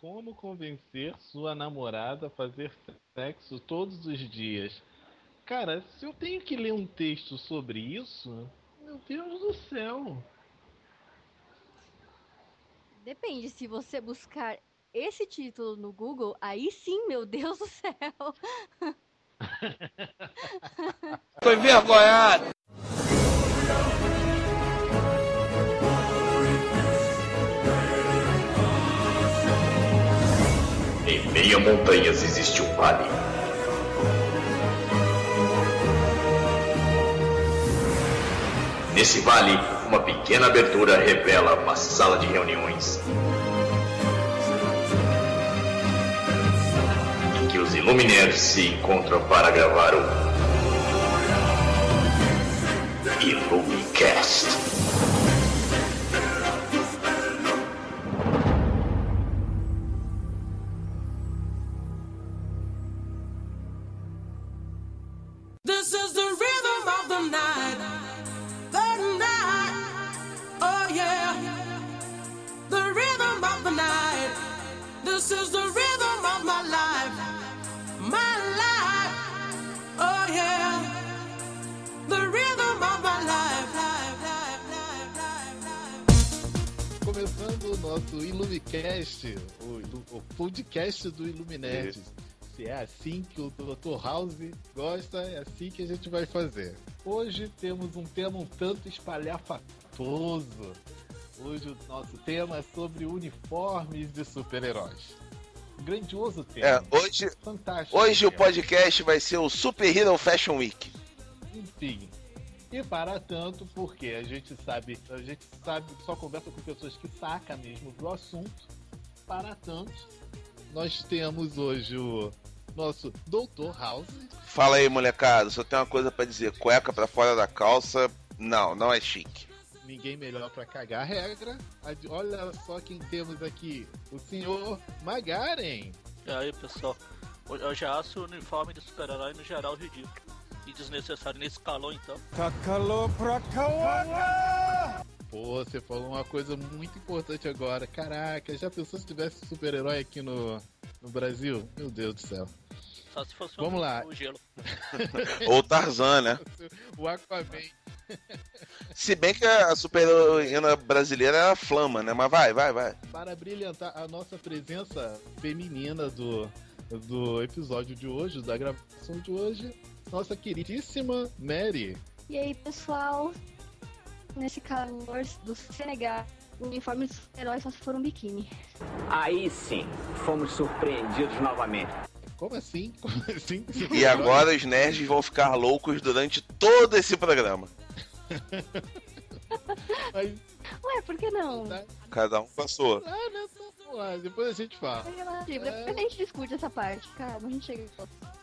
Como convencer sua namorada a fazer sexo todos os dias? Cara, se eu tenho que ler um texto sobre isso, meu Deus do céu. Depende, se você buscar esse título no Google, aí sim, meu Deus do céu. Tô envergonhado. Em meio a montanhas existe um vale. Nesse vale, uma pequena abertura revela uma sala de reuniões. Em que os Illuminaires se encontram para gravar o Illumicast. O, o podcast do Illuminati. Se é assim que o Dr. House gosta, é assim que a gente vai fazer. Hoje temos um tema um tanto espalhafatoso. Hoje o nosso tema é sobre uniformes de super-heróis. Grandioso tema. É, hoje, Fantástico. hoje o tema. podcast vai ser o Super Hero Fashion Week. Enfim. E para tanto, porque a gente sabe, a gente sabe, só conversa com pessoas que sacam mesmo do assunto. Para tanto, nós temos hoje o nosso Dr. House. Fala aí, molecada, só tem uma coisa pra dizer: cueca pra fora da calça, não, não é chique. Ninguém melhor para cagar a regra. Olha só quem temos aqui: o senhor Magaren. E aí, pessoal? Hoje eu já acho o uniforme de super-herói no geral ridículo. E desnecessário nesse calor, então. Pô, você falou uma coisa muito importante agora. Caraca, já pensou se tivesse super-herói aqui no, no Brasil? Meu Deus do céu. Só se fosse Vamos o, lá. o gelo. Ou Tarzan, né? O Aquaman. Se bem que a super heroína brasileira é a Flama, né? Mas vai, vai, vai. Para brilhantar a nossa presença feminina do, do episódio de hoje, da gravação de hoje, nossa queridíssima Mary. E aí, pessoal? Nesse calor do Senegal, o uniforme dos heróis só se for um biquíni. Aí sim, fomos surpreendidos novamente. Como assim? Como assim? E agora os nerds vão ficar loucos durante todo esse programa. Mas, Ué, por que não? Cada um passou. ah, não, depois a gente fala. É Depois a gente discute essa parte. Calma, a gente chega.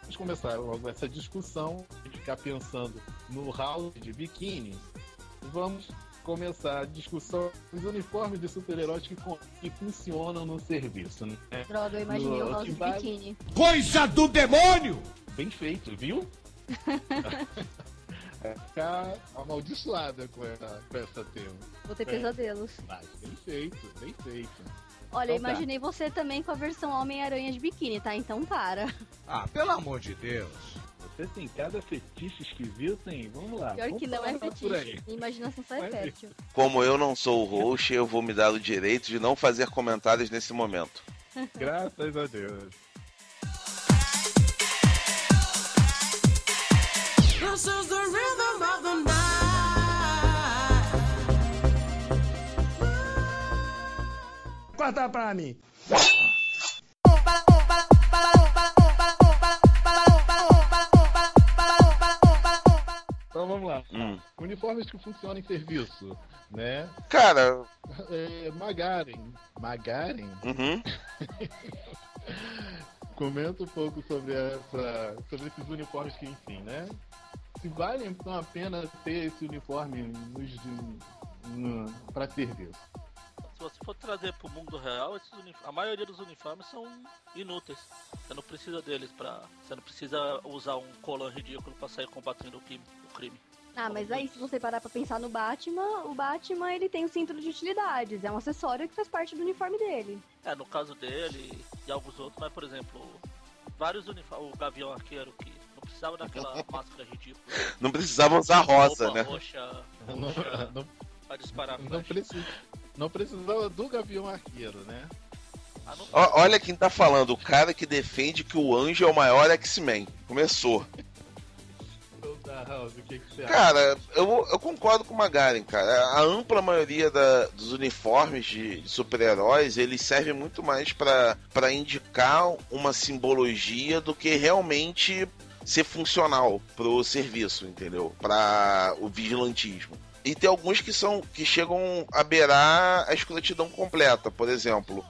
Vamos começar logo essa discussão ficar pensando no house de biquíni. Vamos começar a discussão dos uniformes de super-heróis que, que funcionam no serviço. Né? Droga, eu imaginei o No- que de vai- biquíni. Coisa do demônio! Bem feito, viu? Ficar amaldiçoada com essa, com essa tema. Vou ter É. pesadelos. Mas bem feito, bem feito. Olha, eu Então tá. imaginei você também com a versão Homem-Aranha de biquíni, tá? Então para. Ah, pelo amor de Deus. Você tem cada fetiche esquisito, hein? Vamos lá. Pior vamos que não é fetiche. Imaginação só é fértil. Como eu não sou o host, eu vou me dar o direito de não fazer comentários nesse momento. Graças a Deus. This is the rhythm of the night. Corta pra mim. Então vamos lá. Hum. Uniformes que funcionam em serviço, né? Cara, É, Magaren. Magaren? uhum. Comenta um pouco sobre, essa, sobre esses uniformes que, enfim, né? Se vale então a pena ter esse uniforme nos, no, para serviço. Se você for trazer pro mundo real, a maioria dos uniformes são inúteis. Você não precisa deles pra. Você não precisa usar um colã ridículo pra sair combatendo o crime. O crime. Ah, mas aí se você parar pra pensar no Batman, o Batman ele tem o cinto de utilidades, é um acessório que faz parte do uniforme dele. É, no caso dele e alguns outros, mas por exemplo, vários uniformes, o Gavião Arqueiro que não precisava daquela máscara ridícula. Não precisava usar rosa, roupa né? roxa, Não, roxa não, pra disparar não, precisa, não precisava do Gavião Arqueiro, né? Ah, Ó, olha quem tá falando, o cara que defende que o anjo é o maior X-Men. Começou. Então tá, o? Cara, eu, eu concordo com o Magaren, cara. A ampla maioria da- dos uniformes de, de super-heróis, eles servem muito mais pra indicar uma simbologia do que realmente ser funcional pro serviço, entendeu? Pra o vigilantismo. E tem alguns que são que chegam a beirar a escrotidão completa. Por exemplo,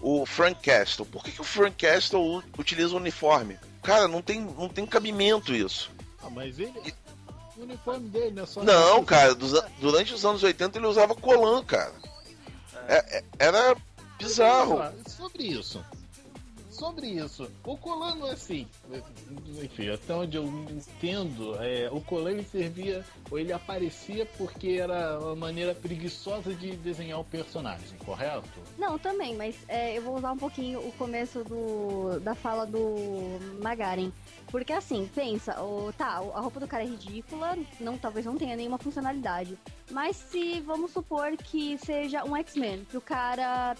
o Frank Castle. Por que, que o Frank Castle utiliza o uniforme? Cara, não tem, não tem cabimento isso. Ah, mas ele. O uniforme dele não é só. Não, cara, durante os anos 80 ele usava colan, cara. É- é- era bizarro. Sobre isso. Sobre isso. O Colan não é assim. Enfim, até onde eu entendo, é, o Colan ele servia, ou ele aparecia porque era uma maneira preguiçosa de desenhar o personagem, correto? Não, também, mas é, eu vou usar um pouquinho o começo do, da fala do Magaren. Porque assim, pensa, o, tá, a roupa do cara é ridícula, não, talvez não tenha nenhuma funcionalidade. Mas se vamos supor que seja um X-Men, que o cara.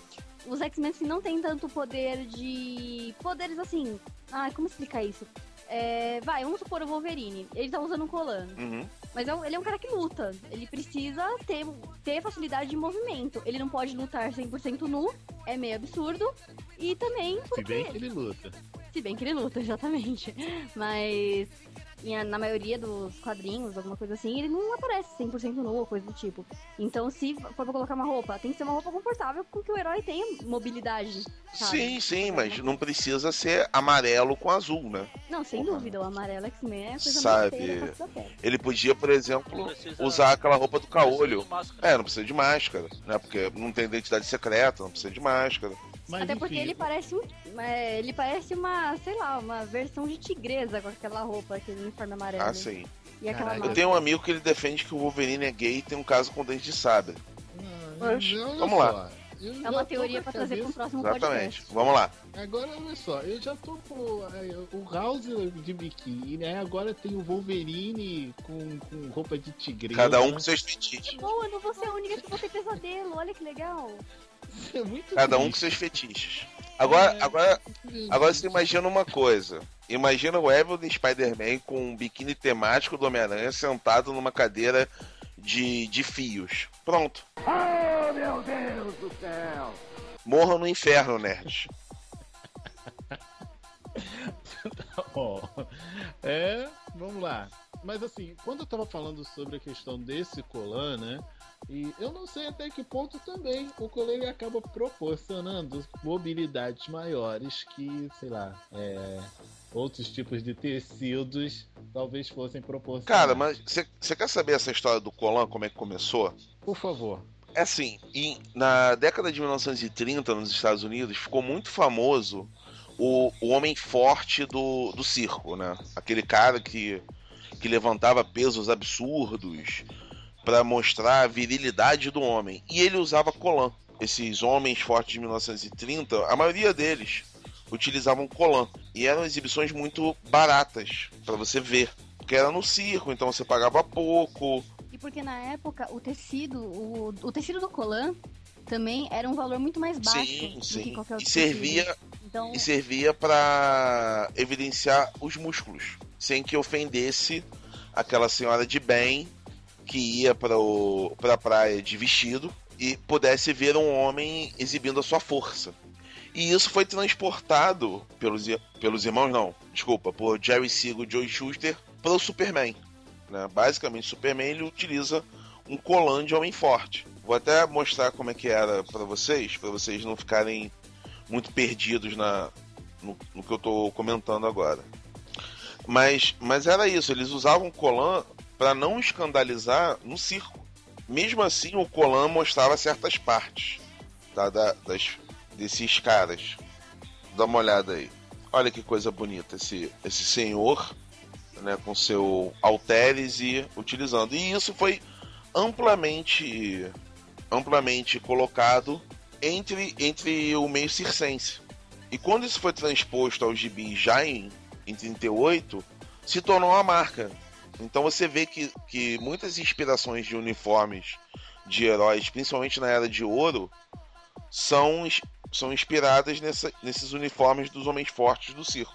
Os X-Men assim, não tem tanto poder de. Poderes assim. Ai, como explicar isso? É, vai, vamos supor o Wolverine. Ele tá usando um colan. Uhum. Mas é ele é um cara que luta. Ele precisa ter, ter facilidade de movimento. Ele não pode lutar 100% nu. É meio absurdo. E também Se porque... bem que ele luta. Se bem que ele luta, exatamente. Mas em- na maioria dos quadrinhos, alguma coisa assim, ele não aparece 100% nu ou coisa do tipo. Então, se for pra colocar uma roupa, tem que ser uma roupa confortável com que o herói tenha mobilidade. sabe? Sim, sim, mas não precisa ser amarelo com azul, né? Não, sem dúvida, o amarelo X-Men é a coisa Sabe, mais. Ele podia, por exemplo, precisa- usar aquela roupa do caolho. É, não precisa de máscara, né? Porque não tem identidade secreta, não precisa de máscara. Mas, Até porque enfim, ele parece um. é, ele parece uma, sei lá, uma versão de tigresa com aquela roupa, aquele uniforme amarelo. Ah, sim. E aquela Caralho. Eu tenho um amigo que ele defende que o Wolverine é gay e tem um caso com dente de sabre. Mas, vamos lá. É uma teoria pra trazer cabeça- próximo Exatamente. podcast. Vamos lá. Agora, olha só, eu já tô com é, o House de biquíni, aí agora tem o Wolverine com, com roupa de tigresa. Cada um com seus fetiches. Pô, eu não vou ser a única que vou ter pesadelo, olha que legal. É muito Cada um com triste. seus fetiches. Agora, É. agora, agora você imagina uma coisa. Imagina o Evelyn Spider-Man com um biquíni temático do Homem-Aranha sentado numa cadeira de, de fios. Pronto. Oh, meu Deus do céu! Morram no inferno, nerd. Ó, é, vamos lá. Mas assim, quando eu tava falando sobre a questão desse colan, né? E eu não sei até que ponto também o colan ele acaba proporcionando mobilidades maiores que, sei lá, é, outros tipos de tecidos talvez fossem proporcionar. Cara, mas você quer saber essa história do Colan, como é que começou? Por favor. É assim, em- na década de 1930, nos Estados Unidos, ficou muito famoso o, o homem forte do, do circo, né? Aquele cara que, que levantava pesos absurdos para mostrar a virilidade do homem. E ele usava colã. Esses homens fortes de 1930, a maioria deles utilizavam colã. E eram exibições muito baratas para você ver. Porque era no circo, então você pagava pouco. E porque na época o tecido, o, o tecido do colan também era um valor muito mais baixo Sim, do que sim. qualquer outro E servia, tecido. Então, e servia para evidenciar os músculos, sem que ofendesse aquela senhora de bem que ia para a praia de vestido e pudesse ver um homem exibindo a sua força. E isso foi transportado pelos, pelos irmãos, não, desculpa, por Jerry Siegel e Joe Schuster para o Superman. Né? Basicamente, o Superman ele utiliza um colã de homem forte. Vou até mostrar como é que era para vocês, para vocês não ficarem muito perdidos na, no, no que eu tô comentando agora. Mas, mas era isso, eles usavam colã para não escandalizar no circo. Mesmo assim, o colã mostrava certas partes tá, da- das, desses caras. Dá uma olhada aí. Olha que coisa bonita esse, esse senhor né, com seu halteres e utilizando. E isso foi amplamente amplamente colocado entre, entre o meio circense. E quando isso foi transposto ao gibi já em, em 38, se tornou uma marca. Então você vê que, que muitas inspirações de uniformes de heróis, principalmente na Era de Ouro, são, são inspiradas nessa, nesses uniformes dos homens fortes do circo.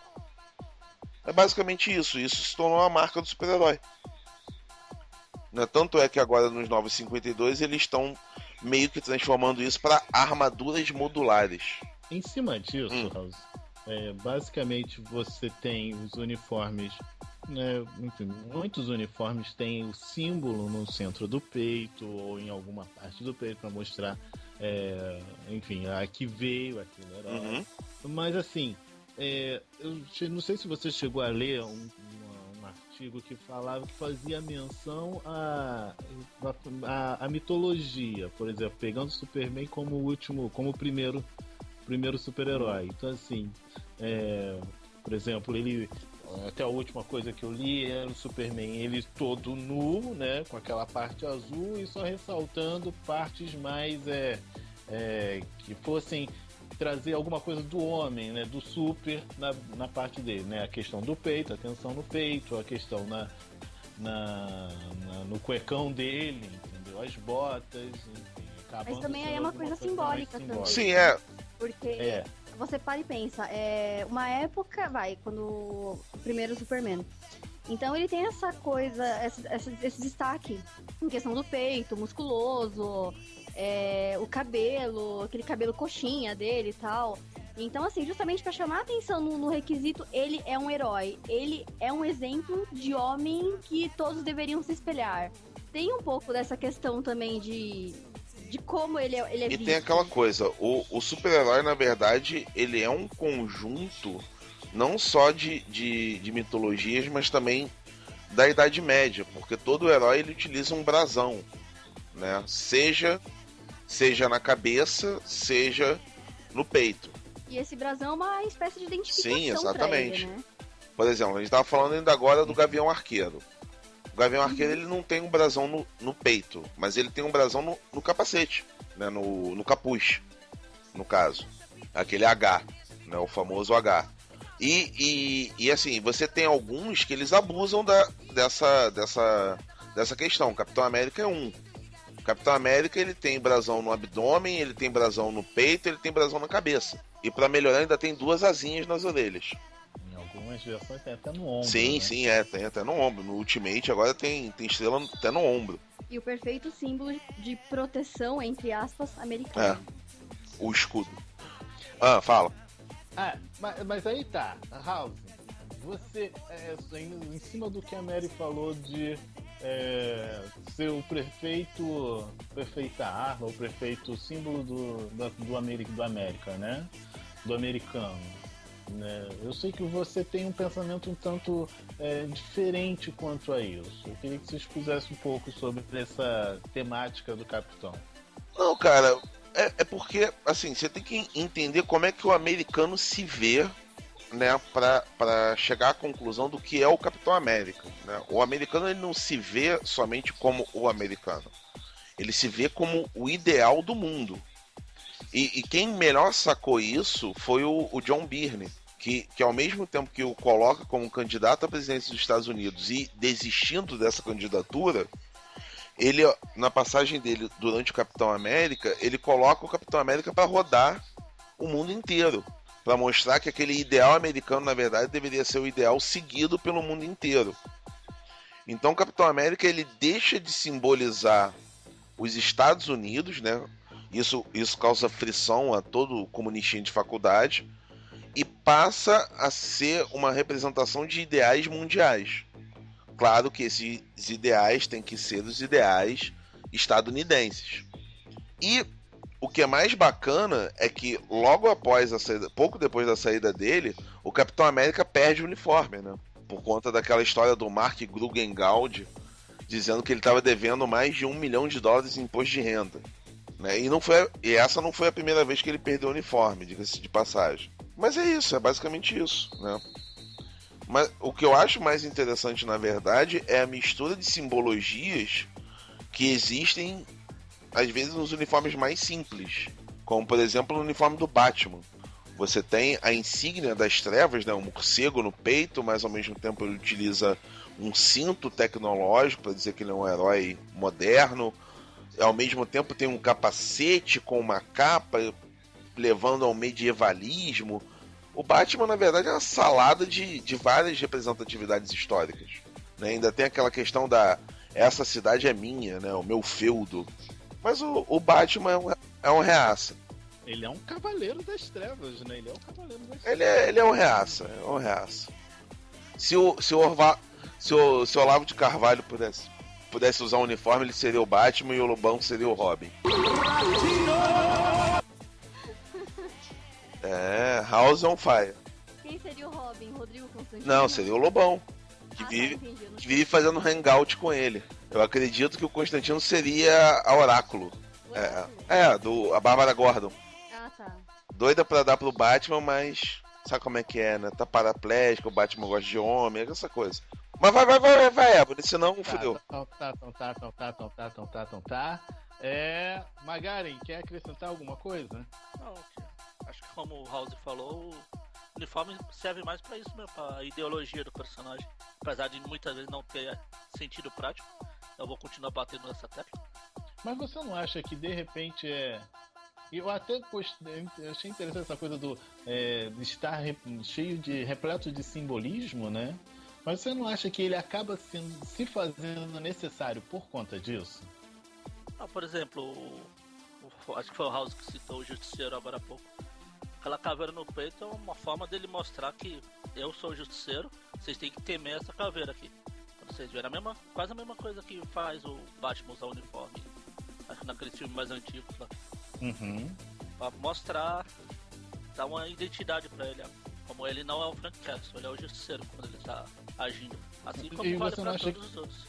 É basicamente isso. Isso se tornou uma marca do super-herói. Né? Tanto é que agora nos 952 eles estão meio que transformando isso para armaduras modulares. Em cima disso, hum. House, é, basicamente você tem os uniformes. Né, enfim, muitos uniformes têm o símbolo no centro do peito ou em alguma parte do peito para mostrar, é, enfim, a que veio aquele herói. Uhum. Mas assim, é, eu não sei se você chegou a ler um, artigo que falava que fazia menção à a, a, a, mitologia, por exemplo, pegando o Superman como o último, como o primeiro, primeiro super-herói. Então, assim, é, por exemplo, ele até a última coisa que eu li era o Superman ele todo nu, né, com aquela parte azul e só ressaltando partes mais é, é que fossem trazer alguma coisa do homem, né, do super na, na parte dele, né, a questão do peito, a tensão no peito, a questão na, na, na no cuecão dele, entendeu? As botas, enfim. Mas também aí é uma coisa, simbólica, simbólica também. Sim, é. Porque é. Você para e pensa, é uma época, vai, quando o primeiro Superman. Então ele tem essa coisa, esse, esse destaque em questão do peito, musculoso, é, o cabelo, aquele cabelo coxinha dele e tal. Então, assim, justamente para chamar atenção no, no, requisito, ele é um herói. Ele é um exemplo de homem que todos deveriam se espelhar. Tem um pouco dessa questão também de, de como ele é, ele é E visto. tem aquela coisa, o, o super-herói, na verdade, ele é um conjunto não só de, de, de mitologias, mas também da Idade Média, porque todo herói ele utiliza um brasão, né? Seja seja na cabeça, seja no peito. E esse brasão é uma espécie de identificação. Sim, exatamente. Ele, né? Por exemplo, a gente estava falando ainda agora do Gavião Arqueiro. O Gavião Arqueiro ele não tem um brasão no, no, peito, mas ele tem um brasão no, no capacete, né? no, no capuz, no caso. Aquele H, né? o famoso H. E, e, e, assim, você tem alguns que eles abusam da, dessa, dessa, dessa questão. Capitão América é um. Capitão América ele tem brasão no abdômen, ele tem brasão no peito, ele tem brasão na cabeça. E para melhorar ainda tem duas asinhas nas orelhas. Algumas versões tem até no ombro. Sim, né? sim, é, tem até no ombro. No Ultimate agora tem, tem estrela até no ombro. E o perfeito símbolo de proteção, entre aspas, americana. É. O escudo. Ah, fala. Ah, mas, mas aí tá, House. Você, é, em, em cima do que a Mary falou de é, ser o prefeito, prefeita arma, o prefeito símbolo do, do, do, América, do América, né? Do americano. Né? Eu sei que você tem um pensamento um tanto é, diferente quanto a isso. Eu queria que você expusesse um pouco sobre essa temática do Capitão. Não, cara, é, é porque, assim, você tem que entender como é que o americano se vê né, para chegar à conclusão do que é o Capitão América. Né? O americano ele não se vê somente como o americano, ele se vê como o ideal do mundo. E, e quem melhor sacou isso foi o, o John Byrne, que, que ao mesmo tempo que o coloca como candidato à presidência dos Estados Unidos e desistindo dessa candidatura, ele na passagem dele durante o Capitão América, ele coloca o Capitão América para rodar o mundo inteiro para mostrar que aquele ideal americano, na verdade, deveria ser o ideal seguido pelo mundo inteiro. Então, o Capitão América ele deixa de simbolizar os Estados Unidos, né? Isso, isso causa frição a todo comunistinha de faculdade e passa a ser uma representação de ideais mundiais. Claro que esses ideais têm que ser os ideais estadunidenses. E o que é mais bacana é que logo após a saída, pouco depois da saída dele, o Capitão América perde o uniforme, né? Por conta daquela história do Mark Grugengaud dizendo que ele estava devendo mais de um milhão de dólares em imposto de renda. Né? E, não foi, e essa não foi a primeira vez que ele perdeu o uniforme, diga-se de passagem. Mas é isso, é basicamente isso, né? Mas o que eu acho mais interessante, na verdade, é a mistura de simbologias que existem, às vezes, nos uniformes mais simples. Como, por exemplo, no uniforme do Batman. Você tem a insígnia das trevas, né? um morcego no peito, mas ao mesmo tempo ele utiliza um cinto tecnológico para dizer que ele é um herói moderno. Ao mesmo tempo tem um capacete com uma capa levando ao medievalismo. O Batman, na verdade, é uma salada de, de várias representatividades históricas. Né? Ainda tem aquela questão da essa cidade é minha, né? O meu feudo. Mas o, o Batman é um, é um reaça. Ele é um cavaleiro das trevas, né? Ele é um cavaleiro das Ele é, ele é um reaça, é um reaça. Se o, se o, Orva, se o, se o Olavo de Carvalho pudesse, pudesse usar um uniforme, ele seria o Batman e o Lobão seria o Robin. É, House on Fire. Quem seria o Robin? Rodrigo Constantino? Não, seria o Lobão. Que Ah, tá, vive, entendi, eu não que vive fazendo hangout com ele. Eu acredito que o Constantino seria a Oráculo. É, é do, a Bárbara Gordon. Ah, tá. Doida pra dar pro Batman, mas sabe como é que é, né? Tá paraplégico, o Batman gosta de homem, essa coisa. Mas vai, vai, vai, vai, vai, Ebony, senão Tá, fudeu. Então tá, então tá, então tá, então tá, então tá, então tá. É. Magaren, quer acrescentar alguma coisa? Não, acho que como o House falou, o uniforme serve mais pra isso mesmo, pra ideologia do personagem. Apesar de muitas vezes não ter sentido prático, eu vou continuar batendo nessa tecla. Mas você não acha que de repente é. Eu até gostei, eu achei interessante essa coisa do é, estar re- cheio de repleto de simbolismo, né? Mas você não acha que ele acaba sendo, se fazendo necessário por conta disso? Ah, por exemplo, o- acho que foi o House que citou o Justiceiro agora há pouco. Aquela caveira no peito é uma forma dele mostrar que eu sou o Justiceiro, vocês têm que temer essa caveira aqui. Quando vocês verem a mesma, quase a mesma coisa que faz o Batman usar o uniforme. Acho que naqueles filmes mais antigos lá. Uhum. Pra mostrar, dar uma identidade pra ele. Como ele não é o Frank Castle, ele é o Justiceiro quando ele tá agindo. Assim como E vale pra todos os outros.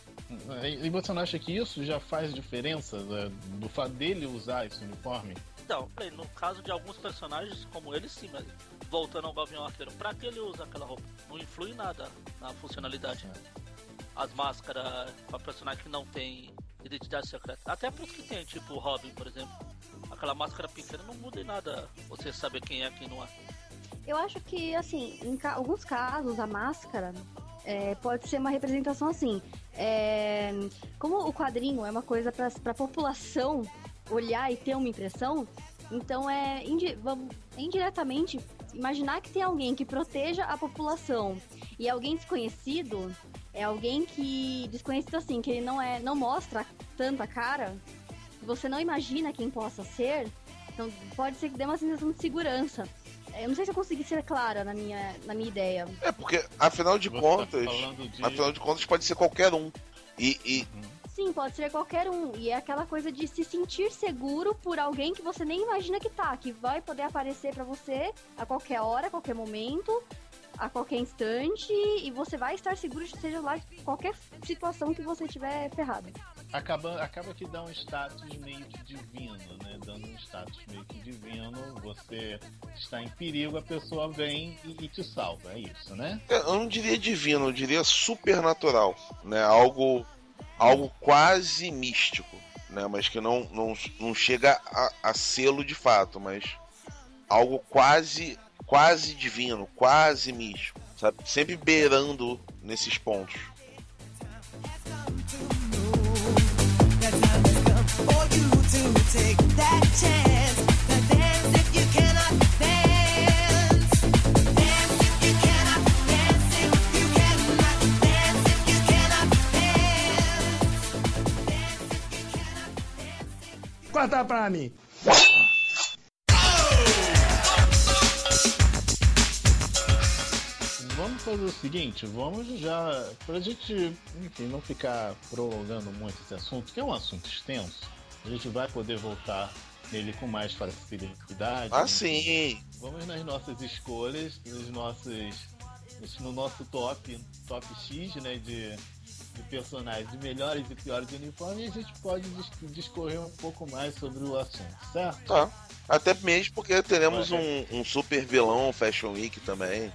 E e você não acha que isso já faz diferença né, do fato dele usar esse uniforme? Então, no caso de alguns personagens como ele sim, mas voltando ao Gavião Arqueiro, pra que ele usa aquela roupa? Não influi nada na funcionalidade. As máscaras pra personagem que não tem identidade secreta. Até pros que tem, tipo o Robin, por exemplo. Aquela máscara pequena não muda em nada você saber quem é quem não é. Eu acho que, assim, em ca- alguns casos, a máscara é, pode ser uma representação assim. É, como o quadrinho é uma coisa para a população olhar e ter uma impressão, então é indi- vamos- indiretamente imaginar que tem alguém que proteja a população e alguém desconhecido é alguém que desconhecido assim que ele não é não mostra tanto a cara você não imagina quem possa ser então pode ser que dê uma sensação de segurança eu não sei se eu consegui ser clara na minha, na minha ideia. É, porque, afinal de Você tá contas, falando de- afinal de contas, pode ser qualquer um. E, e Sim, pode ser qualquer um. E é aquela coisa de se sentir seguro por alguém que você nem imagina que tá, que vai poder aparecer pra você a qualquer hora, a qualquer momento, a qualquer instante, e você vai estar seguro, seja lá qualquer situação que você tiver ferrado. Acaba, acaba que dá um status meio que divino, né? Dando um status meio que divino, você está em perigo, a pessoa vem e, e te salva, é isso, né? eu não diria divino, eu diria supernatural, né? Algo, algo quase místico, né? Mas que não, não, não chega a, a selo de fato, mas algo quase, quase divino, quase místico, sabe? Sempre beirando nesses pontos. Corta pra mim. Vamos fazer o seguinte, vamos já, pra gente, enfim, não ficar prolongando muito esse assunto, que é um assunto extenso, a gente vai poder voltar nele com mais facilidade. Ah, sim! Vamos nas nossas escolhas, nos nossos, no nosso top, top X, né, de, de personagens de melhores e piores uniformes, e a gente pode dis- discorrer um pouco mais sobre o assunto, certo? Tá. Até mesmo porque teremos um, um super vilão Fashion Week também.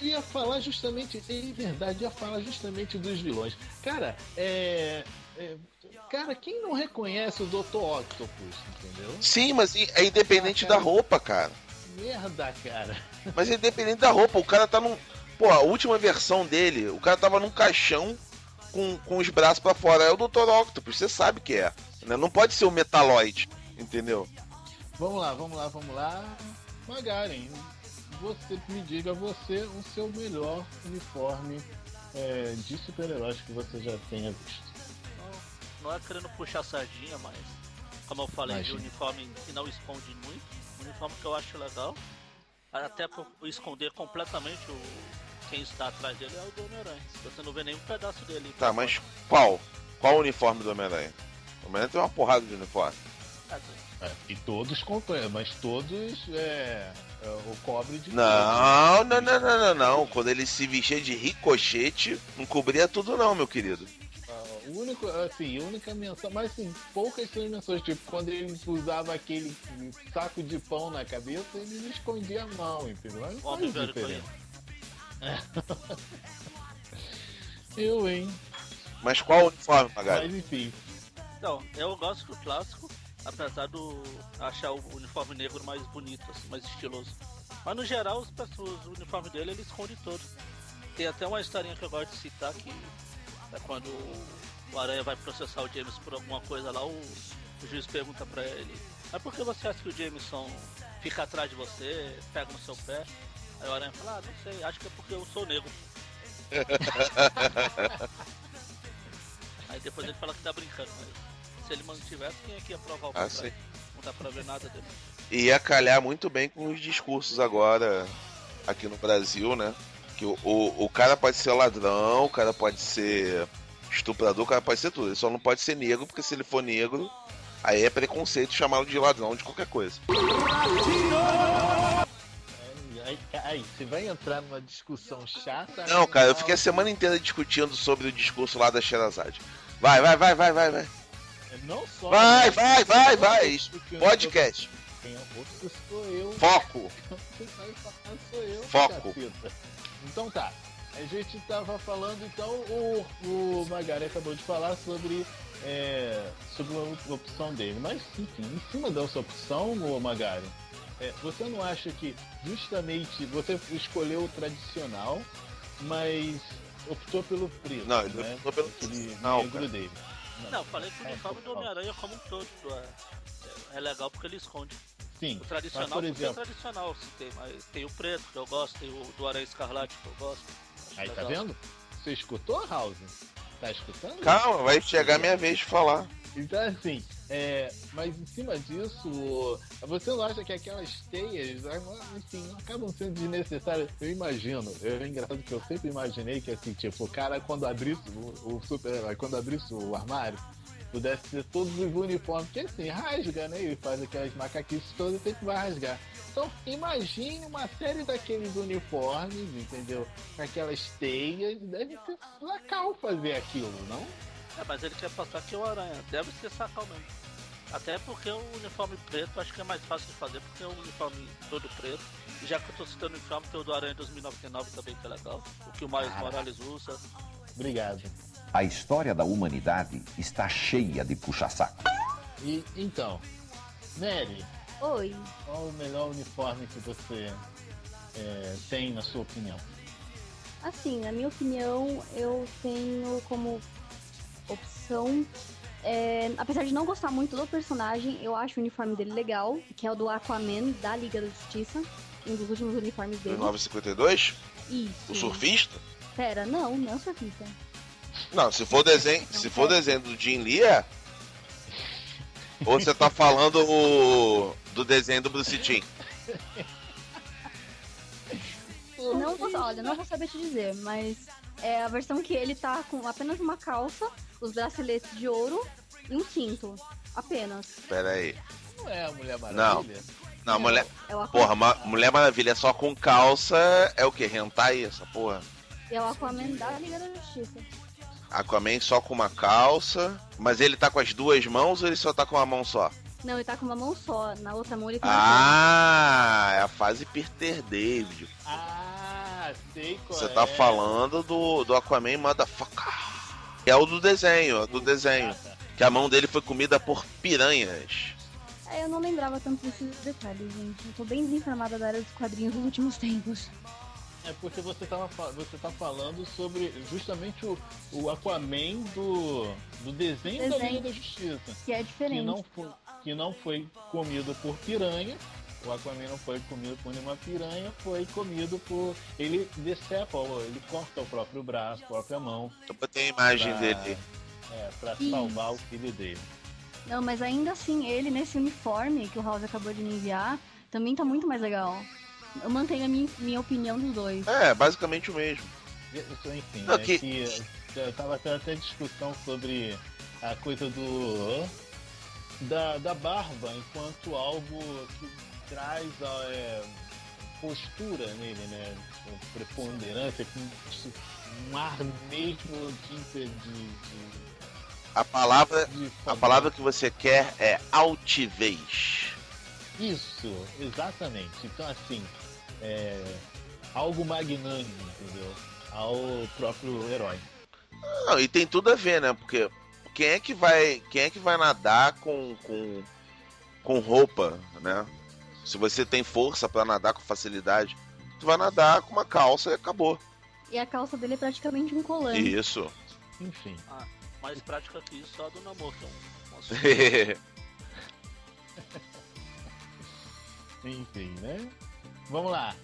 Eu ia falar justamente, é verdade, ia falar justamente dos vilões. Cara, é. é, cara, quem não reconhece o Dr. Octopus, entendeu? Sim, mas é independente Ah, da roupa, cara. Merda, cara. Mas é independente da roupa, o cara tá num. Pô, a última versão dele, o cara tava num caixão com, com os braços pra fora. É o Dr. Octopus, você sabe que é. Né? Não pode ser o Metaloid, entendeu? Vamos lá, vamos lá, vamos lá. Magaren, você me diga você o seu melhor uniforme é, de super-heróis que você já tenha visto. Não, não é querendo puxar sardinha, mas como eu falei, de uniforme que não esconde muito, um uniforme que eu acho legal, até pra esconder completamente o quem está atrás dele é o do Homem-Aranha. Você não vê nenhum pedaço dele. Tá, mas qual? Qual o uniforme do Homem-Aranha? O Homem-Aranha tem uma porrada de uniforme. É, e todos completam, mas todos é, é, o cobre de Não, não, não, não, não, não. Quando ele se vestia de ricochete, não cobria tudo não, meu querido. Ah, O único, assim, a única menção, mas assim, poucas são as menções, tipo, quando ele usava aquele saco de pão na cabeça, ele escondia a mão, entendeu? Mas não faz diferença. Eu, hein? Mas qual o uniforme, Magari? Mas enfim, Não, eu gosto do clássico, apesar do achar o uniforme negro mais bonito, assim, mais estiloso. Mas no geral, os, pessoas- o uniforme dele ele esconde todo. Tem até uma historinha que eu gosto de citar que é quando o Aranha vai processar o James por alguma coisa lá, o, o juiz pergunta pra ele, mas por que você acha que o Jameson fica atrás de você, pega no seu pé? Aí o Aranha fala, ah, não sei, acho que é porque eu sou negro. Aí depois ele fala que tá brincando, mas se ele mantivesse, quem é que ia provar o Ah, sim. Não dá pra ver nada dele. E ia calhar muito bem com os discursos agora aqui no Brasil, né? Que o, o, o cara pode ser ladrão, o cara pode ser estuprador, o cara pode ser tudo. Ele só não pode ser negro, porque se ele for negro, aí é preconceito chamá-lo de ladrão de qualquer coisa. Aí, aí, você vai entrar numa discussão chata. Não, cara, eu fiquei a semana inteira discutindo sobre o discurso lá da Sherazade. Vai, vai, vai, vai, vai, vai. Não só. Vai, né? vai, vai, vai. Podcast. Quem é outro sou eu. Foco. Quem vai falar sou eu. Foco. Então tá. A gente tava falando, então, o, o Magari acabou de falar sobre, é, sobre a opção dele. Mas, enfim, em cima dessa opção, o Magari, é, você não acha que justamente você escolheu o tradicional, mas optou pelo preto, Não, ele né? optou pelo- Aquele Não, negro cara. dele. Não, eu falei que o É, uniforme do total. Homem-Aranha como um todo é, é legal porque ele esconde. Sim, O mas tradicional, por porque é exemplo, tradicional, se tem, mas tem o preto que eu gosto, tem o do Aranha Escarlate que eu gosto. acho aí tá legal. vendo? Você escutou, House? Tá escutando? Calma, vai chegar a minha vez de falar. Então, assim, é, mas em cima disso, você não acha que aquelas teias, enfim, acabam sendo desnecessárias? Eu imagino, eu, é engraçado que eu sempre imaginei que, assim, tipo, o cara, quando abrisse, o, o super-herói, quando abrisse o armário, pudesse ter todos os uniformes, que assim, rasga, né? E faz aquelas macaquices todas, tem que vai rasgar. Então, imagine uma série daqueles uniformes, entendeu? Aquelas teias, deve ser legal fazer aquilo, não? É, mas ele quer passar que é o Aranha, deve ser sacal mesmo. Até porque o uniforme preto acho que é mais fácil de fazer, porque é um uniforme todo preto. E já que eu tô citando o uniforme, tem o do Aranha 2099 também, que é legal. O que o Miles Caraca. Morales usa. Obrigado. A história da humanidade está cheia de puxa-saco. E então, Nery, Oi. qual o melhor uniforme que você é, tem na sua opinião? Assim, na minha opinião, eu tenho como opção. é, apesar de não gostar muito do personagem, eu acho o uniforme dele legal, que é o do Aquaman da Liga da Justiça. Um dos últimos uniformes dele. 1952? Isso. O surfista? Pera, não, não é o surfista. Não, se for desenho, se for desenho do Jim Lee, é. Ou você tá falando o, do desenho do Bruce Timm? Não vou, olha, não vou saber te dizer, mas é a versão que ele tá com apenas uma calça, os braceletes de ouro e um cinto. Apenas. Pera aí. Não é a Mulher Maravilha? Não, mulher. É o Porra, Ma- Mulher Maravilha só com calça é o que? Hentai essa porra? é o Aquaman da Liga da Justiça. Aquaman só com uma calça. Mas ele tá com as duas mãos ou ele só tá com uma mão só? Não, ele tá com uma mão só, na outra mão ele uma Ah, é a fase Peter David. Ah, Ah, sei qual Você é. tá falando do, do Aquaman Motherfucker. É o do desenho, é do desenho. Que a mão dele foi comida por piranhas. É, eu não lembrava tanto desses detalhes, gente. Eu tô bem desinformada da área dos quadrinhos nos últimos tempos. É porque você, tava, você tá falando sobre justamente o, o Aquaman do, do desenho, da Desenho. Liga da Justiça. Que é Que diferente. não, foi, que não foi comido por piranha. O Aquaman não foi comido por nenhuma piranha, foi comido por. Ele decepa, ele corta o próprio braço, a própria mão. Eu botei a imagem pra- dele. É, pra Ih. salvar o filho dele. Não, mas ainda assim, ele nesse uniforme que o House acabou de me enviar, também tá muito mais legal. Eu mantenho a minha, minha opinião dos dois. É, basicamente o mesmo. Isso, enfim, Não, é que- que eu tava tendo até discussão sobre a coisa do da, da barba enquanto algo que traz é, postura nele, né? Preponderância, com um ar mesmo de, de, de, A palavra, de a palavra que você quer é altivez. Isso, exatamente. Então assim, é algo magnânimo, entendeu? Ao próprio herói. Não, e tem tudo a ver, né? Porque quem é que vai, quem é que vai nadar com, com, com roupa, né? Se você tem força pra nadar com facilidade, tu vai nadar com uma calça e acabou. E a calça dele é praticamente um colante. Isso. Enfim. Ah, mais prática que isso, só a do um monstro. Enfim, né? Vamos lá.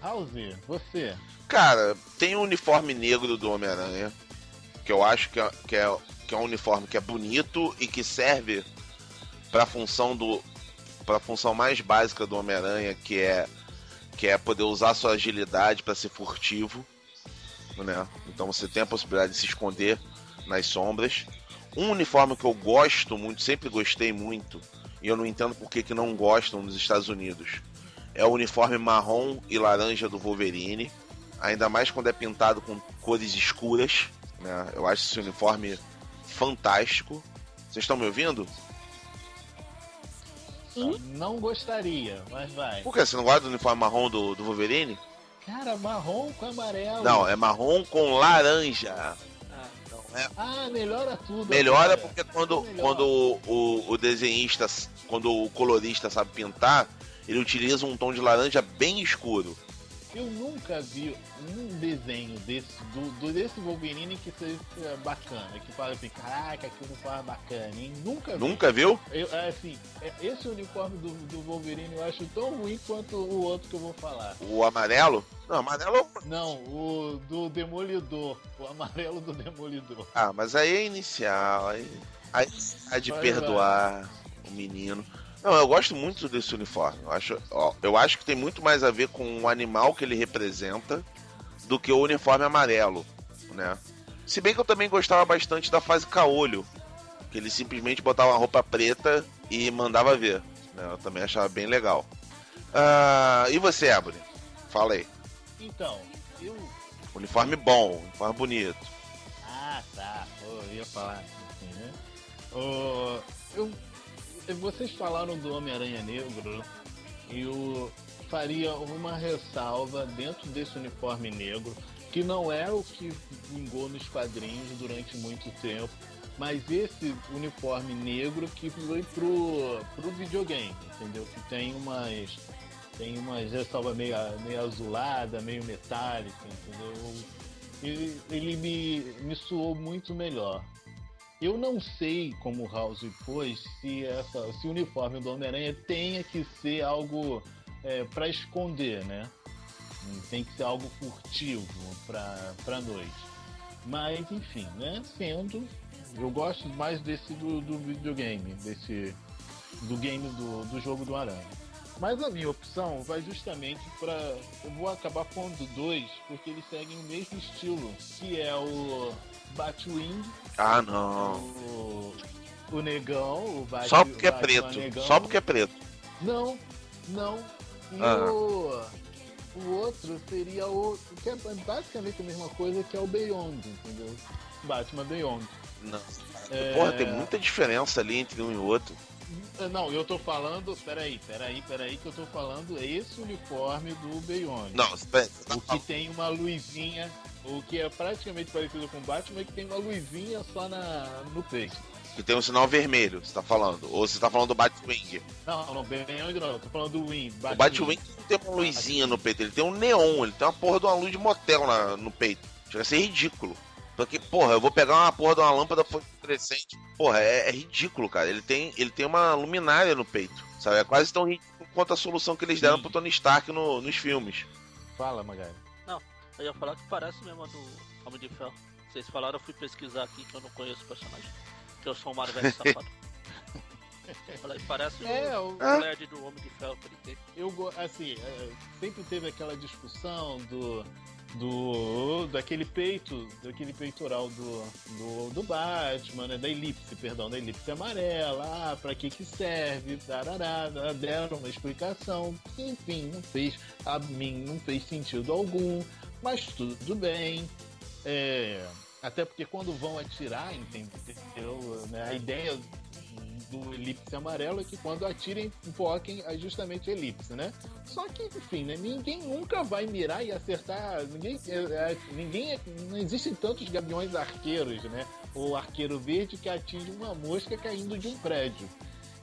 House, você. Cara, tem o uniforme negro do Homem-Aranha, que eu acho que é, que, é, que é um uniforme que é bonito e que serve pra função do para função mais básica do Homem-Aranha, que é que é poder usar sua agilidade pra ser furtivo, né? Então você tem a possibilidade de se esconder nas sombras. Um uniforme que eu gosto muito, sempre gostei muito, e eu não entendo por que, que não gostam nos Estados Unidos. É o uniforme marrom e laranja do Wolverine ainda mais quando é pintado com cores escuras. Né? Eu acho esse uniforme fantástico. Vocês estão me ouvindo? Não gostaria, mas vai. Por que? Você não gosta do uniforme marrom do, do Wolverine? Cara, marrom com amarelo. Não, é marrom com laranja. Ah, melhora tudo. Melhora cara. porque quando, Melhora. quando o, o, o desenhista, quando o colorista sabe pintar, ele utiliza um tom de laranja bem escuro. Eu nunca vi um desenho desse, do, do- desse Wolverine que seja bacana. Que fala assim, caraca, que uniforme bacana, hein? Nunca vi. Nunca viu? Eu, é, assim, é, esse uniforme do, do Wolverine eu acho tão ruim quanto o outro que eu vou falar. O amarelo? Não, amarelo. é Não, o do Demolidor. O amarelo do Demolidor. Ah, mas aí é inicial. Aí, aí há de Vai, perdoar o menino. Não, eu gosto muito desse uniforme. Eu acho, ó, eu acho que tem muito mais a ver com o animal que ele representa do que o uniforme amarelo, né? Se bem que eu também gostava bastante da fase caolho, que ele simplesmente botava uma roupa preta e mandava ver. Né? Eu também achava bem legal. Ah, e você, Ebony? Fala aí. Então, eu. Uniforme bom, uniforme bonito. Ah, tá. Pô, eu ia falar assim, né? Eu, vocês falaram do Homem-Aranha Negro. Eu faria uma ressalva dentro desse uniforme negro, que não é o que vingou nos quadrinhos durante muito tempo, mas esse uniforme negro que foi pro, pro videogame, entendeu? Que tem umas. Tem umas ressalva meio, meio azulada, meio metálica, entendeu? ele, ele me, me soou muito melhor. Eu não sei como o House pôs se, essa, se o uniforme do Homem-Aranha tenha que ser algo é, para esconder, né? Tem que ser algo furtivo pra noite. Mas, enfim, né? Sendo, eu gosto mais desse do, do videogame, desse do game do, do jogo do Aranha. Mas a minha opção vai justamente para. Eu vou acabar pondo dois, porque eles seguem o mesmo estilo, que é o Batwing, Ah, não. o, o Negão, o Só porque é preto. Negão. Só porque é preto. Não, não. E Ah. o, o outro seria o. que é basicamente a mesma coisa que é o Beyond, entendeu? Batman Beyond. Não. É, Porra, tem muita diferença ali entre um e outro. Não, eu tô falando. Peraí, peraí, peraí, que eu tô falando esse uniforme do Beyond. Não, espera, O que tem uma luzinha. O que é praticamente parecido com o Batman é que tem uma luzinha só na, no peito. que tem um sinal vermelho, você tá falando. Ou você tá falando do Batwing. Não, não, Beyond não, eu tô falando do Wing. O Batwing não tem uma luzinha no peito, ele tem um neon, ele tem uma porra de uma luz de motel na, no peito. Chega a ser ridículo. Porque, porra, eu vou pegar uma porra de uma lâmpada fluorescente. Porra, é, é ridículo, cara. Ele tem, ele tem uma luminária no peito. Sabe? É quase tão ridículo quanto a solução que eles deram Sim. pro Tony Stark no- nos filmes. Fala, Magari. Eu ia falar que parece mesmo a do Homem de Ferro. Vocês falaram, eu fui pesquisar aqui que eu não conheço o personagem. Que eu sou um Marvel safado. Falei, parece É, o, o- o LED do Homem de Ferro que ele tem. Eu, assim, é, sempre teve aquela discussão do. Do. daquele peito, daquele peitoral do, do, do Batman, né? Da elipse, perdão, da elipse amarela, ah, pra que que serve, tarará, deram uma explicação, enfim, não fez, a mim não fez sentido algum, mas tudo bem, é, até porque quando vão atirar, entendeu, né, a ideia do elipse amarelo é que quando atirem, foquem a justamente a elipse, né? Só que, enfim, né? ninguém nunca vai mirar e acertar. Ninguém, é, é, ninguém é- não existem tantos gaviões arqueiros, né? Ou arqueiro verde que atinge uma mosca caindo de um prédio.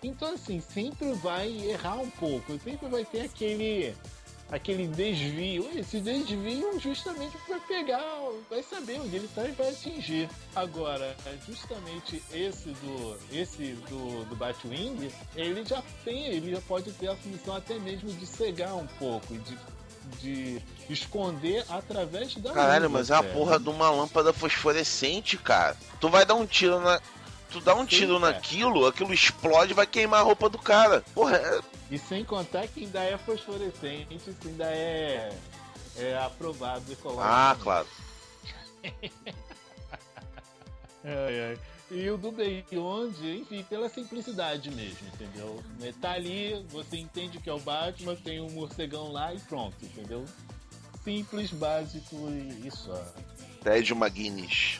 Então, assim, sempre vai errar um pouco, sempre vai ter aquele aquele desvio. Esse desvio justamente vai pegar, vai saber onde ele tá e vai atingir. Agora, é justamente esse do esse do, do Batwing, ele já tem, ele já pode ter a função até mesmo de cegar um pouco, de, de esconder através da Caralho, luz mas é a porra de uma lâmpada fosforescente, cara. Tu vai dar um tiro na. Tu dá um Sim, tiro cara. naquilo, aquilo explode e vai queimar a roupa do cara. Porra, é... E sem contar que ainda é fosforescente, isso ainda é, é aprovado ecologicamente. Ah, claro. Ai, ai. E o do Beyond, enfim, pela simplicidade mesmo, entendeu? Tá ali, você entende que é o Batman, tem um morcegão lá e pronto, entendeu? Simples, básico e, e só. Ted McGuinness.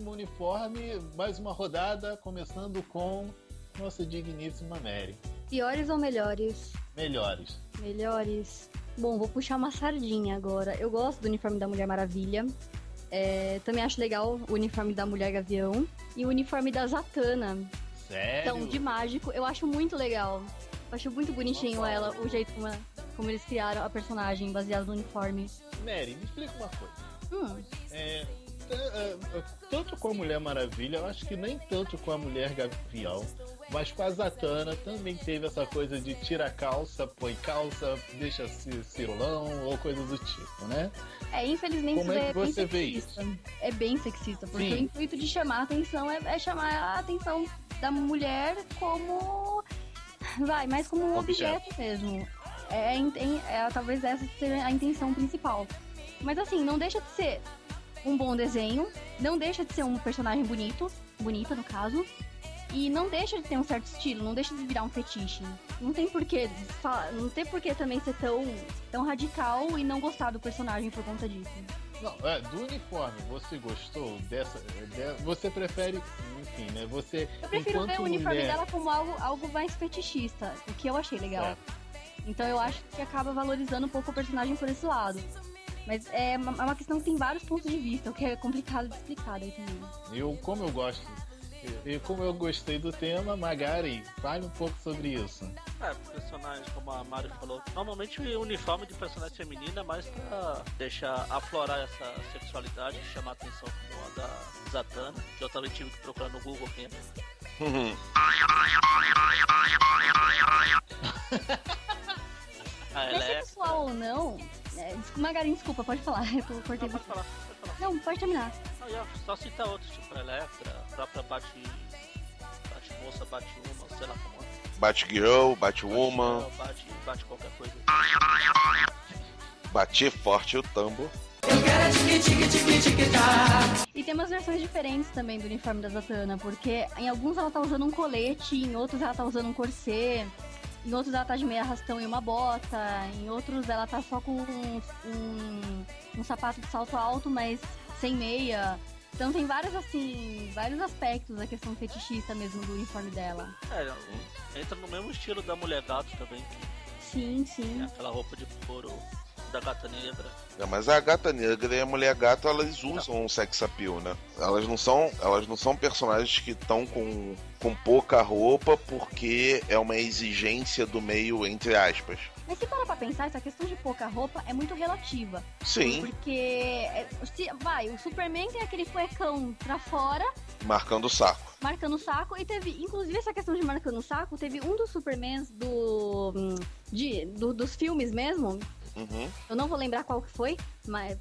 próximo uniforme, mais uma rodada, começando com nossa digníssima Mary. Piores ou melhores? Melhores. Melhores. Bom, vou puxar uma sardinha agora. Eu gosto do uniforme da Mulher Maravilha. É, também acho legal o uniforme da Mulher Gavião. E o uniforme da Zatanna. Sério? Então, de mágico, eu acho muito legal. Eu acho muito bonitinho ela, o jeito como, como eles criaram a personagem baseado no uniforme. Mary, me explica uma coisa. Hum, É, é, é, tanto com a Mulher Maravilha, eu acho que nem tanto com a Mulher Gavião, mas com a Zatanna também teve essa coisa de tira a calça, põe calça, deixa ci- cirolão ou coisa do tipo, né? é, infelizmente Como isso é que bem você vê sexista. É bem sexista, porque Sim. o intuito de chamar a atenção é, é chamar a atenção da mulher como. Vai, mais como um Objeto. objeto, mesmo. É, in- é, talvez essa seja a intenção principal. Mas assim, não deixa de ser um bom desenho, não deixa de ser um personagem bonito, bonita no caso, e não deixa de ter um certo estilo, não deixa de virar um fetiche. Não tem porquê, não tem porquê também ser tão, tão radical e não gostar do personagem por conta disso. Não, é, do uniforme, você gostou dessa. de- você prefere, enfim, né? Você. Eu prefiro ver o uniforme mulher, dela como algo, algo mais fetichista, o que eu achei legal. É. Então eu acho que acaba valorizando um pouco o personagem por esse lado. Mas é uma, é uma questão que tem vários pontos de vista, o que é complicado de explicar daí também. Eu, como eu gosto. E como eu gostei do tema, Magari, fale um pouco sobre isso. É, personagens, como a Mari falou, normalmente o uniforme de personagem feminina é mais pra deixar aflorar essa sexualidade, chamar a atenção como a da Zatanna, que eu também tive que procurar no Google quem é. Ah, Mas ela é. sexual ou não, é, desculpa, desculpa, pode falar. Eu cortei Não, pode falar, pode falar. Não, pode terminar. Só citar outros, tipo Electra, a própria Bate. Bate Moça, Bate Uma, sei lá como é. Batgirl, Batwoman, Ela Bate, bate qualquer coisa. bati forte o tambo. E tem umas versões diferentes também do uniforme da Zatanna, porque em alguns ela tá usando um colete, em outros ela tá usando um corset, em outros ela tá de meia arrastão e uma bota, em outros ela tá só com um, um, um sapato de salto alto, mas sem meia. Então tem vários, assim, vários aspectos da questão fetichista mesmo do uniforme dela. É, entra no mesmo estilo da Mulher Gato também, que Sim, é sim. aquela roupa de couro da gata negra. É, mas a gata negra e a mulher gato, elas usam um sex appeal, né? Elas não são, elas não são personagens que estão com, com pouca roupa porque é uma exigência do meio, entre aspas. Mas se parar pra pensar, essa questão de pouca roupa é muito relativa. Sim, Porque, é, se, vai, o Superman tem aquele cuecão pra fora, marcando o saco. marcando o saco, e teve, inclusive essa questão de marcando o saco, teve um dos Supermans do, hum, de, do- dos filmes mesmo, Uhum. eu não vou lembrar qual que foi, mas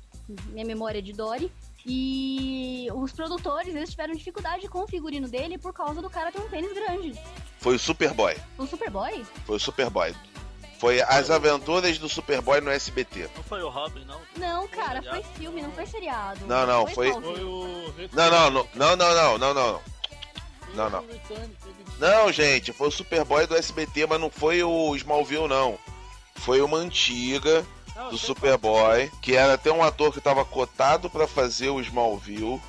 minha memória é de Dory, e os produtores, eles tiveram dificuldade com o figurino dele por causa do cara ter um pênis grande. Foi o Superboy. O Superboy? Foi o Superboy. Foi as aventuras do Superboy no SBT. Não foi o Robin, não? Não, cara, foi filme, não foi seriado. Não, não, foi- Foi filme? o. Não, não, não, não, não, não, não, não. Não, não. Não, gente, foi o Superboy do SBT, mas não foi o Smallville, não. Foi uma antiga do Superboy, que era até um ator que tava cotado pra fazer o Smallville,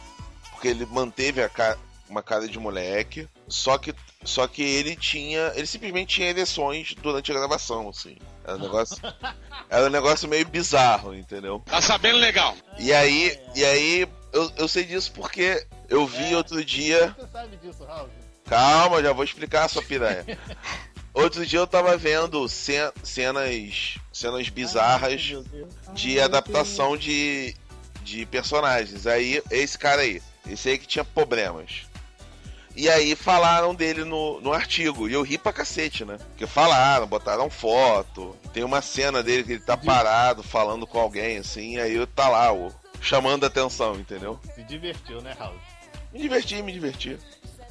porque ele manteve a ca- uma cara de moleque, só que só que ele tinha, ele simplesmente tinha ereções durante a gravação, assim. Era um negócio, era um negócio meio bizarro, entendeu? Tá sabendo legal. E aí, e aí eu, eu sei disso porque eu vi outro dia Você sabe disso, Raul? Calma, já vou explicar a sua piranha. Outro dia eu tava vendo ce- cenas, cenas bizarras Meu Deus. de adaptação de, de personagens. Aí, esse cara aí, esse aí que tinha problemas. E aí falaram dele no, no artigo. E eu ri pra cacete, né? Porque falaram, botaram foto. Tem uma cena dele que ele tá parado falando com alguém, assim, e aí tá lá, o, chamando a atenção, entendeu? Se divertiu, né, Raul? Me diverti, me diverti.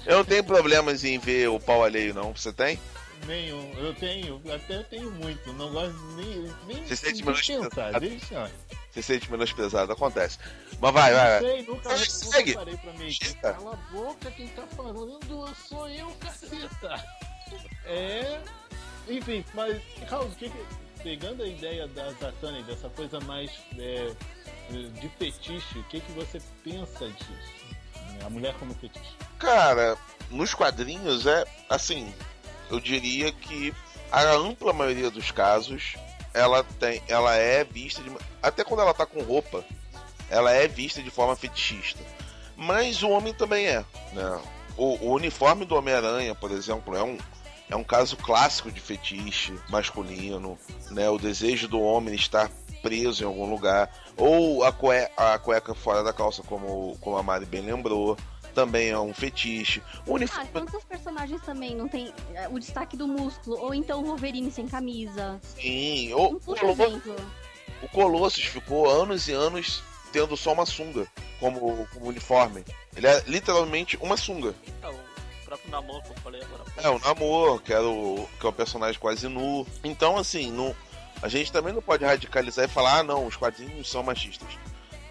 Eu não tenho problemas em ver o pau alheio, não. Você tem? Nenhum. Eu tenho, até eu tenho muito. Não gosto nem. nem Você sente menosprezado? pensar, deixa. Você sente menosprezado, acontece. Mas vai, vai. Não sei, nunca, nunca segue. parei pra mim. Cala a boca, quem tá falando sou eu, caceta. É. Enfim, mas, Raul, que pegando a ideia da Zatanna e dessa coisa mais é, de fetiche, o que, que você pensa disso? A mulher como fetiche. Cara, nos quadrinhos é assim, eu diria que a ampla maioria dos casos ela tem, ela é vista de, até quando ela tá com roupa, ela é vista de forma fetichista. Mas o homem também é, né? O, o uniforme do Homem-Aranha, por exemplo, é um é um caso clássico de fetiche masculino, né? O desejo do homem estar preso em algum lugar, ou a, cue a cueca fora da calça, como, como a Mari bem lembrou, também é um fetiche. O Ah, uniforme. quantos personagens também não tem é, o destaque do músculo? Ou então o Wolverine sem camisa? Sim, o, Um o, puta Colo- exemplo. o Colossus ficou anos e anos tendo só uma sunga como, como uniforme. Ele é literalmente uma sunga. É, o próprio namoro que eu falei agora. É, o Namor, que, era o, que é o personagem quase nu. Então, assim, não, a gente também não pode radicalizar e falar, ah, não, os quadrinhos são machistas.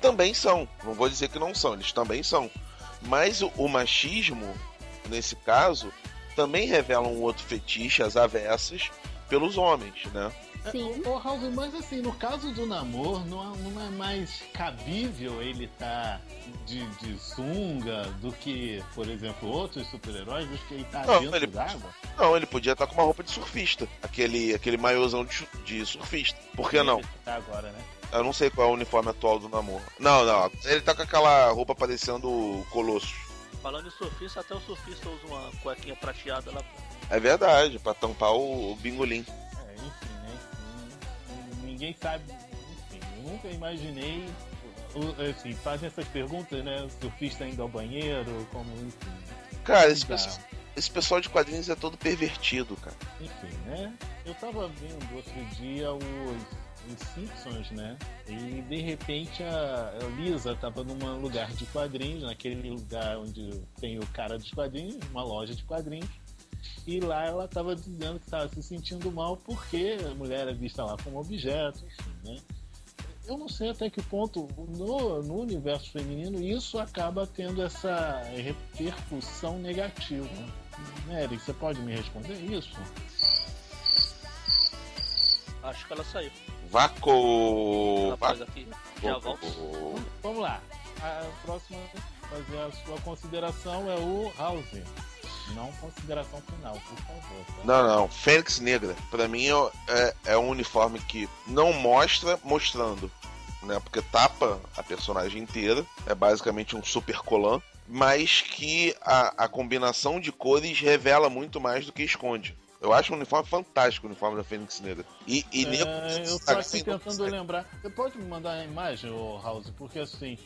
Também são, não vou dizer que não são, eles também são. Mas o, o machismo, nesse caso, também revela um outro fetiche às avessas pelos homens, né? Sim. Ô, Raul, mas assim, no caso do namoro, não é, não é mais cabível ele tá de, de sunga do que, por exemplo, outros super-heróis, do que ele tá Não, dentro ele- d'água? Não, ele podia estar com uma roupa de surfista, aquele, aquele maiôzão de, de surfista. Por que não? Ele Tá agora, né? Eu não sei qual é o uniforme atual do Namor. Não, não, ele tá com aquela roupa parecendo o Colossus. Falando em surfista, até o surfista usa uma cuequinha prateada lá. É verdade, pra tampar o, o bingolim. É, enfim, né? Ninguém sabe. Enfim, eu nunca imaginei. Assim, fazem essas perguntas, né? O surfista indo ao banheiro, como, enfim. Cara, esse, pessoal- esse pessoal de quadrinhos é todo pervertido, cara. Enfim, né? eu tava vendo outro dia os, os Simpsons, né? E de repente a, Lisa tava num lugar de quadrinhos, naquele lugar onde tem o cara dos quadrinhos, uma loja de quadrinhos. E lá ela tava dizendo que estava se sentindo mal porque a mulher é vista lá como objeto, enfim, né? Eu não sei até que ponto no, no universo feminino isso acaba tendo essa repercussão negativa. Nery, você pode me responder isso? Acho que ela saiu. Vaco. Já volto. Vamos lá. A próxima fazer a sua consideração é o House. Não consideração final, por favor. Tá? Não, não. Fênix Negra, pra mim é, é um uniforme que não mostra mostrando, né? Porque tapa a personagem inteira. É basicamente um super colan. Mas que a, a combinação de cores revela muito mais do que esconde. Eu acho um uniforme fantático, o uniforme da Fênix Negra. E, e nego- É, eu tô aqui tentando lembrar. Você pode me mandar a imagem, ô House? Porque assim.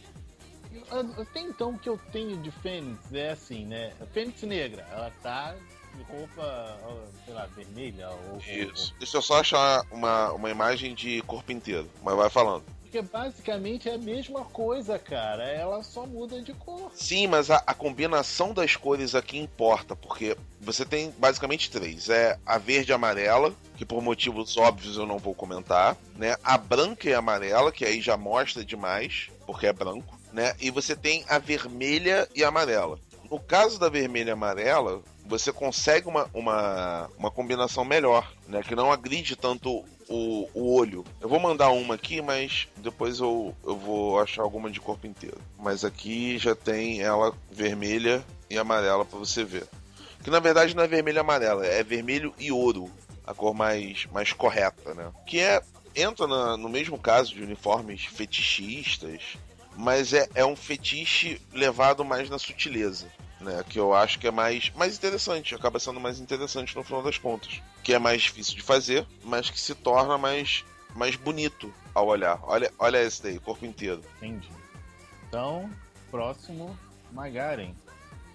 Até então o que eu tenho de Fênix é assim, né? A Fênix Negra, ela tá de roupa, sei lá, vermelha ou. Isso. Deixa eu só achar uma, uma imagem de corpo inteiro. Mas vai falando. Porque basicamente é a mesma coisa, cara. Ela só muda de cor. Sim, mas a, a combinação das cores aqui importa, porque você tem basicamente três. É a verde e amarela, que por motivos óbvios eu não vou comentar, né? A branca e amarela, que aí já mostra demais, porque é branco, né? E você tem a vermelha e amarela. No caso da vermelha e amarela, você consegue uma, uma, uma combinação melhor, né? Que não agride tanto o, o olho. Eu vou mandar uma aqui, mas depois eu, eu vou achar alguma de corpo inteiro. Mas aqui já tem ela vermelha e amarela pra você ver. Que na verdade não é vermelho e amarela, é vermelho e ouro. A cor mais, mais correta, né? Que é. Entra na- no mesmo caso de uniformes fetichistas, mas é, é um fetiche levado mais na sutileza. Né, que eu acho que é mais, mais interessante, acaba sendo mais interessante no final das contas. Que é mais difícil de fazer, mas que se torna mais, mais bonito ao olhar. Olha, olha esse daí, corpo inteiro. Entendi. Então, próximo, Magaren.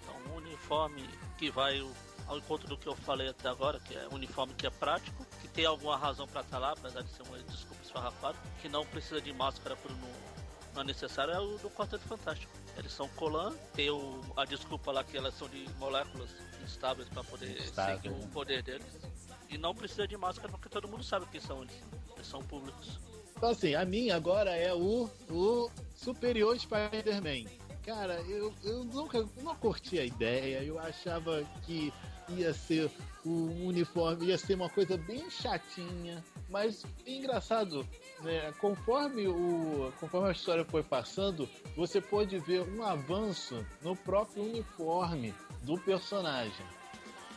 Então, um uniforme que vai ao encontro do que eu falei até agora, que é um uniforme que é prático, que tem alguma razão pra estar lá, apesar de ser uma desculpa esfarrapada, que não precisa de máscara por não, não é necessário, é o do Quarteto Fantástico. Eles são colã, tem o, a desculpa lá que elas são de moléculas instáveis pra poder Instável, seguir o poder deles. E não precisa de máscara porque todo mundo sabe quem são eles. Eles são públicos. Então, assim, a minha agora é o, o Superior Spider-Man. Cara, eu, eu nunca não curti a ideia, eu achava que ia ser o uniforme, ia ser uma coisa bem chatinha, mas engraçado, né? Conforme, o, conforme a história foi passando, você pode ver um avanço no próprio uniforme do personagem.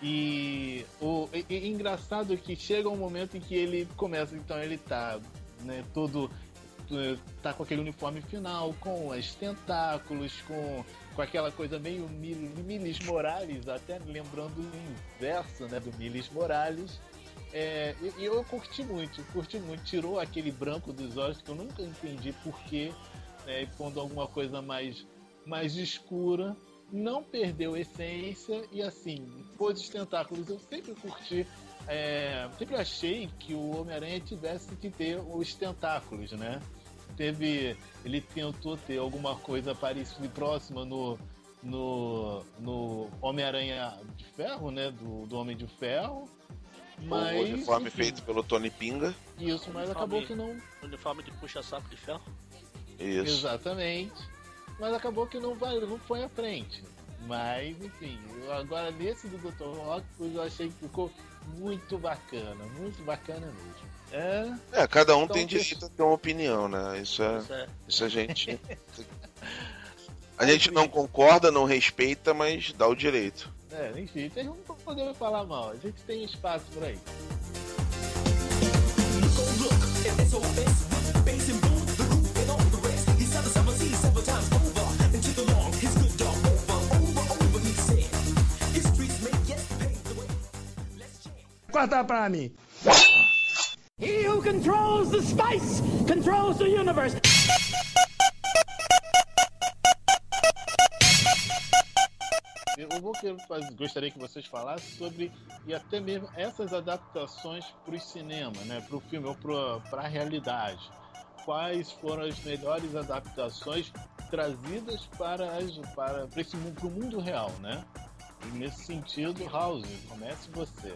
E o e- e engraçado que chega um momento em que ele começa, então ele tá né, todo tá com aquele uniforme final, com os tentáculos, com, com aquela coisa meio Mil- Miles Morales, até lembrando o inverso né, do Miles Morales. É, e, eu curti muito, curti muito. Tirou aquele branco dos olhos que eu nunca entendi porquê, né, pondo alguma coisa mais, mais escura. Não perdeu essência e assim, pôs os tentáculos. Eu sempre curti é, sempre achei que o Homem-Aranha tivesse que ter os tentáculos, né? Teve. Ele tentou ter alguma coisa parecida e próxima no. No, no Homem-Aranha de Ferro, né? Do, do Homem de Ferro. Mas. o uniforme enfim, feito pelo Tony Pinga. Isso, mas acabou que não. Uniforme de puxa-saco de ferro. Isso. Exatamente. Mas acabou que não, vai, não foi à frente. Mas, enfim, eu- agora nesse do Dr. Octopus eu achei que ficou muito bacana, muito bacana mesmo. É, É, cada um Então, tem direito a ter uma opinião, né? Isso é. Isso é. Isso a gente. A gente não concorda, não respeita, mas dá o direito. é, enfim, vocês não vão poder falar mal, a gente tem espaço por aí. Corta pra mim. He who controls the spice controls the universe. Eu vou faz- gostaria que vocês falassem sobre e até mesmo essas adaptações para o cinema, né, para o filme ou para a realidade. Quais foram as melhores adaptações trazidas para as para, para esse para o mundo real, né? E nesse sentido, House, comece você.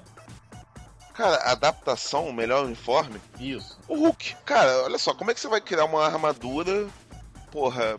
Cara, adaptação, o melhor uniforme? Isso. O Hulk. Cara, olha só, como é que você vai criar uma armadura, porra,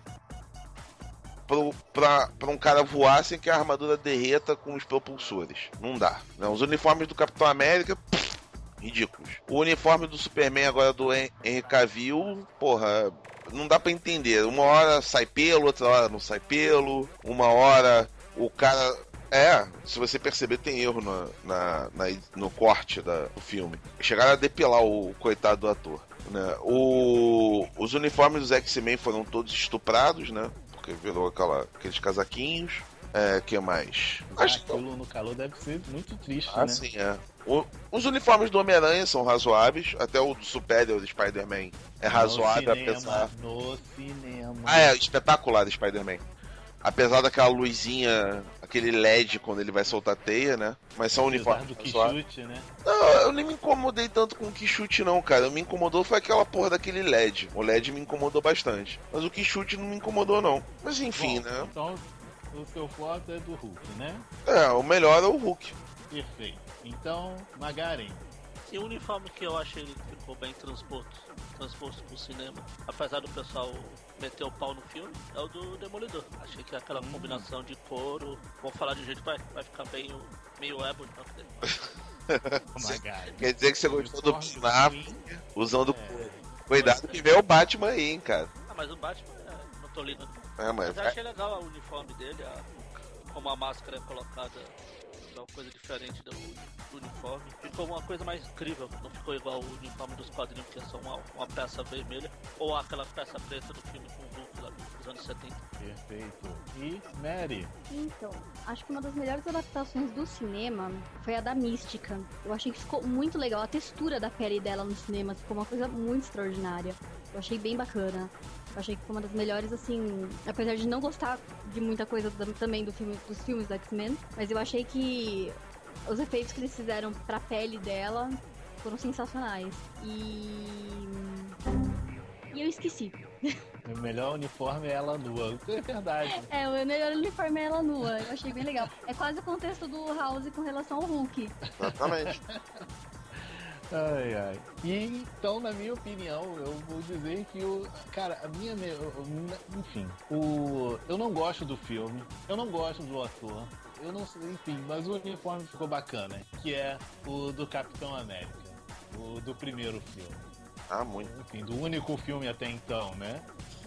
pro, pra, pra um cara voar sem que a armadura derreta com os propulsores? Não dá. Né? Os uniformes do Capitão América, pff, ridículos. O uniforme do Superman agora do Hen- Henry Cavill, porra, não dá pra entender. Uma hora sai pelo, outra hora não sai pelo. Uma hora o cara. É, se você perceber, tem erro na, na- na- no corte da- do filme. Chegaram a depilar o coitado do ator. Né? O- os uniformes dos X-Men foram todos estuprados, né? Porque virou aquela, aqueles casaquinhos. É, que mais? Acho que no calor deve ser muito triste, ah, né? sim, é. O- os uniformes do Homem-Aranha são razoáveis, até o do Superior do Spider-Man é razoável, no cinema, apesar. No cinema. Ah, é, espetacular Spider-Man. Apesar daquela luzinha, aquele LED quando ele vai soltar a teia, né? Mas são uniformes do. Quixute, né? Não, eu nem me incomodei tanto com o Quixute, não, cara. Me incomodou foi aquela porra daquele LED. O LED me incomodou bastante. Mas o Quixute não me incomodou, não. Mas enfim, Bom, né? Então, o seu voto é do Hulk, né? É, o melhor é o Hulk. Perfeito. Então, Magaren. E o uniforme que eu achei que ficou bem transposto, transposto pro cinema, apesar do pessoal meter o pau no filme, é o do Demolidor. Achei que aquela combinação de couro, vou falar de um jeito que vai, vai ficar bem o- meio ébano. né? Magaren. Quer dizer que você gostou do Snap usando É. couro. Cuidado que vem o Batman aí, hein, cara. Ah, mas o Batman é, não tô lindo. É, mas Mas eu achei legal o uniforme dele, a- como a máscara é colocada, é uma coisa diferente do, do uniforme. Ficou uma coisa mais incrível, não ficou igual o uniforme dos quadrinhos, que é só uma, uma peça vermelha, ou aquela peça preta do filme com o Hulk lá dos anos 70. Perfeito. E Mary. Então, acho que uma das melhores adaptações do cinema foi a da Mística. Eu achei que ficou muito legal. A textura da pele dela no cinema ficou uma coisa muito extraordinária. Eu achei bem bacana. Eu achei que foi uma das melhores, assim. Apesar de não gostar de muita coisa da- também do filme, dos filmes do X-Men, mas eu achei que os efeitos que eles fizeram pra pele dela foram sensacionais. E. E eu esqueci. O melhor uniforme é ela nua. É verdade. É, o melhor uniforme é ela nua. Eu achei bem legal. É quase o contexto do House com relação ao Hulk. Exatamente. Ai, ai. E então, na minha opinião, eu vou dizer que o. Cara, a minha. Enfim, o. Eu não gosto do filme, eu não gosto do ator. Eu não sei, enfim, mas o uniforme ficou bacana, que é o do Capitão América. O do primeiro filme. Ah, muito. Enfim, do único filme até então, né?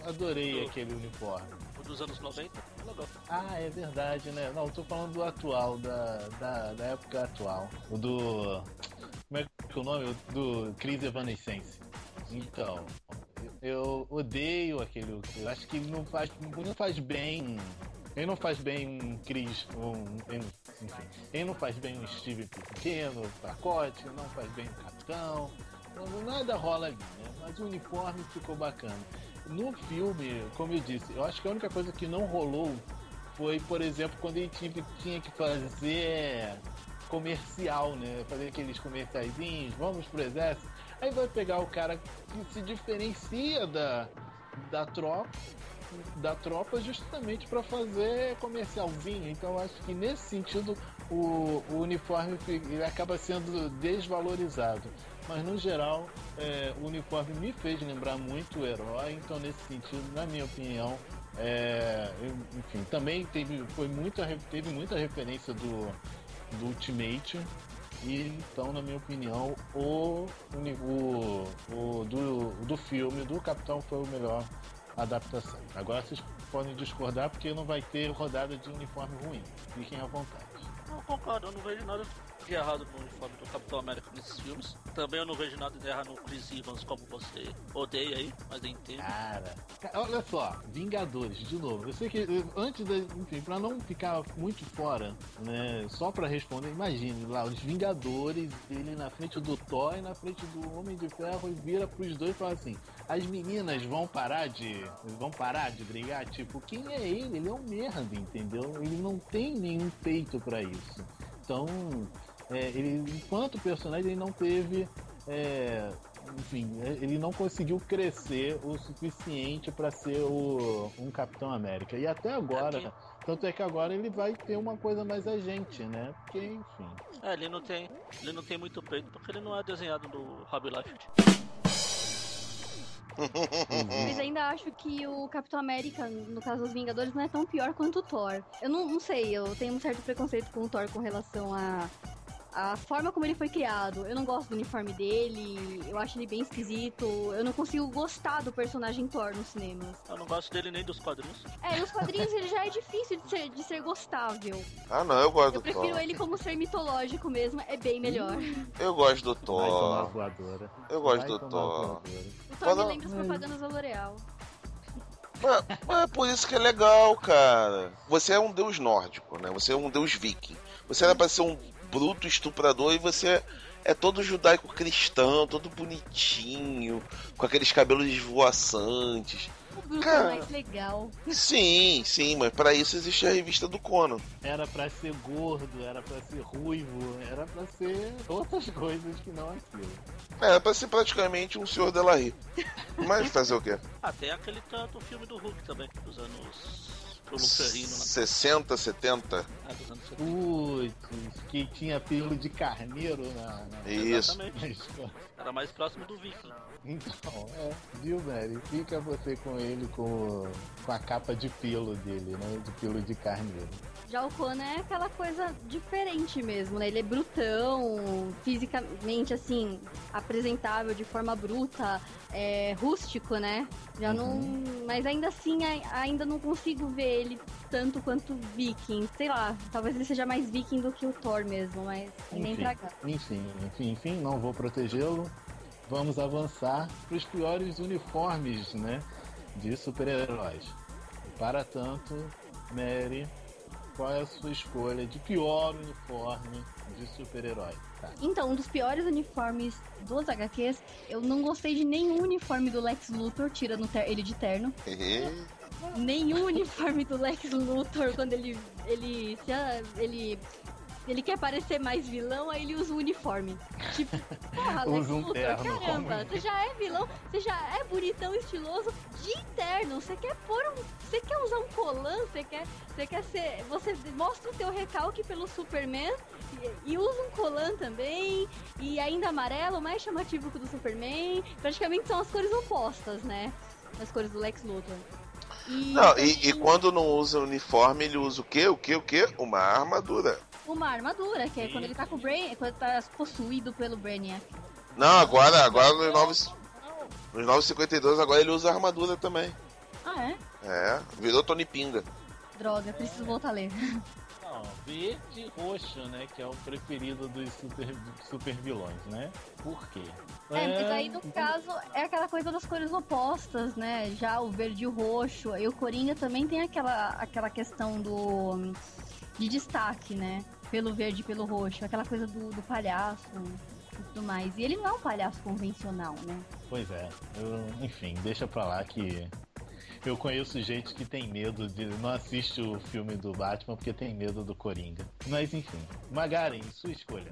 Adorei aquele uniforme. O dos anos 90, legal. Ah, é verdade, né? Não, eu tô falando do atual, da, da, da época atual. O do. Como é que é o nome? Do Crise Evanescence. Então, eu odeio aquele. Eu acho que não faz, não faz bem. Ele não faz bem um Chris. Um, enfim, ele não faz bem um Steve pequeno, pacote, não faz bem o Capitão. Nada rola ali, né? Mas o uniforme ficou bacana. No filme, como eu disse, eu acho que a única coisa que não rolou foi, por exemplo, quando ele tinha que fazer comercial, né? Fazer aqueles comerciaizinhos, vamos pro exército. Aí vai pegar o cara que se diferencia da, da tropa da tropa justamente para fazer comercialzinho. Então acho que nesse sentido o, o uniforme acaba sendo desvalorizado. Mas no geral é, o uniforme me fez lembrar muito o herói. Então nesse sentido, na minha opinião, é, eu- enfim, também teve, foi muita, teve muita referência do, do Ultimate. E então, na minha opinião, o, o, o do, do filme, do Capitão, foi o melhor adaptação. Agora vocês podem discordar porque não vai ter rodada de uniforme ruim. Fiquem à vontade. Não, concordo, eu não vejo nada de errado no uniforme do Capitão América nesses filmes. Também eu não vejo nada de errado no Chris Evans, como você odeia aí, mas entendo. Cara, ca- olha só, Vingadores, de novo. Eu sei que eh, antes da. Enfim, pra não ficar muito fora, né? Só pra responder, imagine lá, os Vingadores, ele na frente do Thor e na frente do Homem de Ferro e vira pros dois e fala assim: as meninas vão parar de. vão parar de brigar? Tipo, quem é ele? Ele é um merda, entendeu? Ele não tem nenhum peito pra isso. Então, é, ele, enquanto personagem, ele não teve. é, enfim, ele não conseguiu crescer o suficiente para ser o, um Capitão América. E até agora, tanto é que agora ele vai ter uma coisa mais agente, né? Porque, enfim. É, ele não tem, ele não tem muito peito porque ele não é desenhado do Rob Liefeld. Mas ainda acho que o Capitão América, no caso dos Vingadores, não é tão pior quanto o Thor. Eu não, não sei, eu tenho um certo preconceito com o Thor com relação a. A forma como ele foi criado, eu não gosto do uniforme dele, eu acho ele bem esquisito, eu não consigo gostar do personagem Thor nos cinemas. Eu não gosto dele nem dos quadrinhos. É, nos quadrinhos ele já é difícil de ser, de ser gostável. Ah, não, eu gosto Eu do prefiro Thor. ele como ser mitológico mesmo, é bem melhor. Eu gosto do Thor. Eu gosto do Thor. O Thor me lembra as propagandas da L'Oreal. Mas, mas é por isso que é legal, cara. Você é um deus nórdico, né? Você é um deus viking. Você era pra ser um bruto estuprador e você é todo judaico-cristão, todo bonitinho, com aqueles cabelos esvoaçantes. O Bruto Cara. é mais legal. Sim, sim, mas pra isso existe a revista do Conan. Era pra ser gordo, era pra ser ruivo, era pra ser outras coisas que não aquilo. É, pra ser praticamente um senhor Delahy. Mas fazer o quê? Tem aquele tanto filme do Hulk também, dos anos. Pro Luferrino lá. 60, 70? Ah, dos anos 70. Putz, que tinha pelo de carneiro na. na... Isso. Exatamente. Era mais próximo do Viking. Então, é, viu, Mary? Fica você com ele com, com a capa de pelo dele, né? De pelo de carneiro. Já o Conan é aquela coisa diferente mesmo, né? Ele é brutão, fisicamente, assim, apresentável de forma bruta, é, rústico, né? Já não. Mas ainda assim, ai- ainda não consigo ver ele tanto quanto Viking. Sei lá, talvez ele seja mais Viking do que o Thor mesmo, mas nem Enfim, pra cá. enfim, enfim, enfim, não vou protegê-lo. Vamos avançar para os piores uniformes, né? De super-heróis. Para tanto, Mary, qual é a sua escolha de pior uniforme de super-herói? Tá. Então, um dos piores uniformes dos HQs, eu não gostei de nenhum uniforme do Lex Luthor, tirando ele de terno. nenhum uniforme do Lex Luthor quando ele ele ele ele quer parecer mais vilão, aí ele usa um uniforme. Tipo, porra, Lex um Luthor, terno caramba, você já é vilão, você já é bonitão, estiloso, de terno. Você quer pôr um. Você quer usar um colã, você quer. Você quer ser. Você mostra o teu recalque pelo Superman e, e usa um colã também. E ainda amarelo, mais chamativo que o do Superman. Praticamente são as cores opostas, né? As cores do Lex Luthor. E Não, e, e quando não usa uniforme, ele usa o quê? O quê? O quê? Uma armadura. Uma armadura, que é quando ele tá com o Brain, quando tá possuído pelo Brainiac. Não, agora, agora nos 9, nos 952 agora ele usa armadura também. Ah, é? É, virou Tony Pinga. Droga, preciso voltar a ler. Não, verde e roxo, né? Que é o preferido dos super, super vilões, né? Por quê? É, mas aí no caso é aquela coisa das cores opostas, né? Já o verde e o roxo. E o Coringa também tem aquela, aquela questão do. de destaque, né? Pelo verde e pelo roxo. Aquela coisa do, do palhaço e tudo mais. E ele não é um palhaço convencional, né? Pois é, eu, enfim, deixa pra lá que eu conheço gente que tem medo de. não assiste o filme do Batman porque tem medo do Coringa. Mas enfim, Magaren, sua escolha.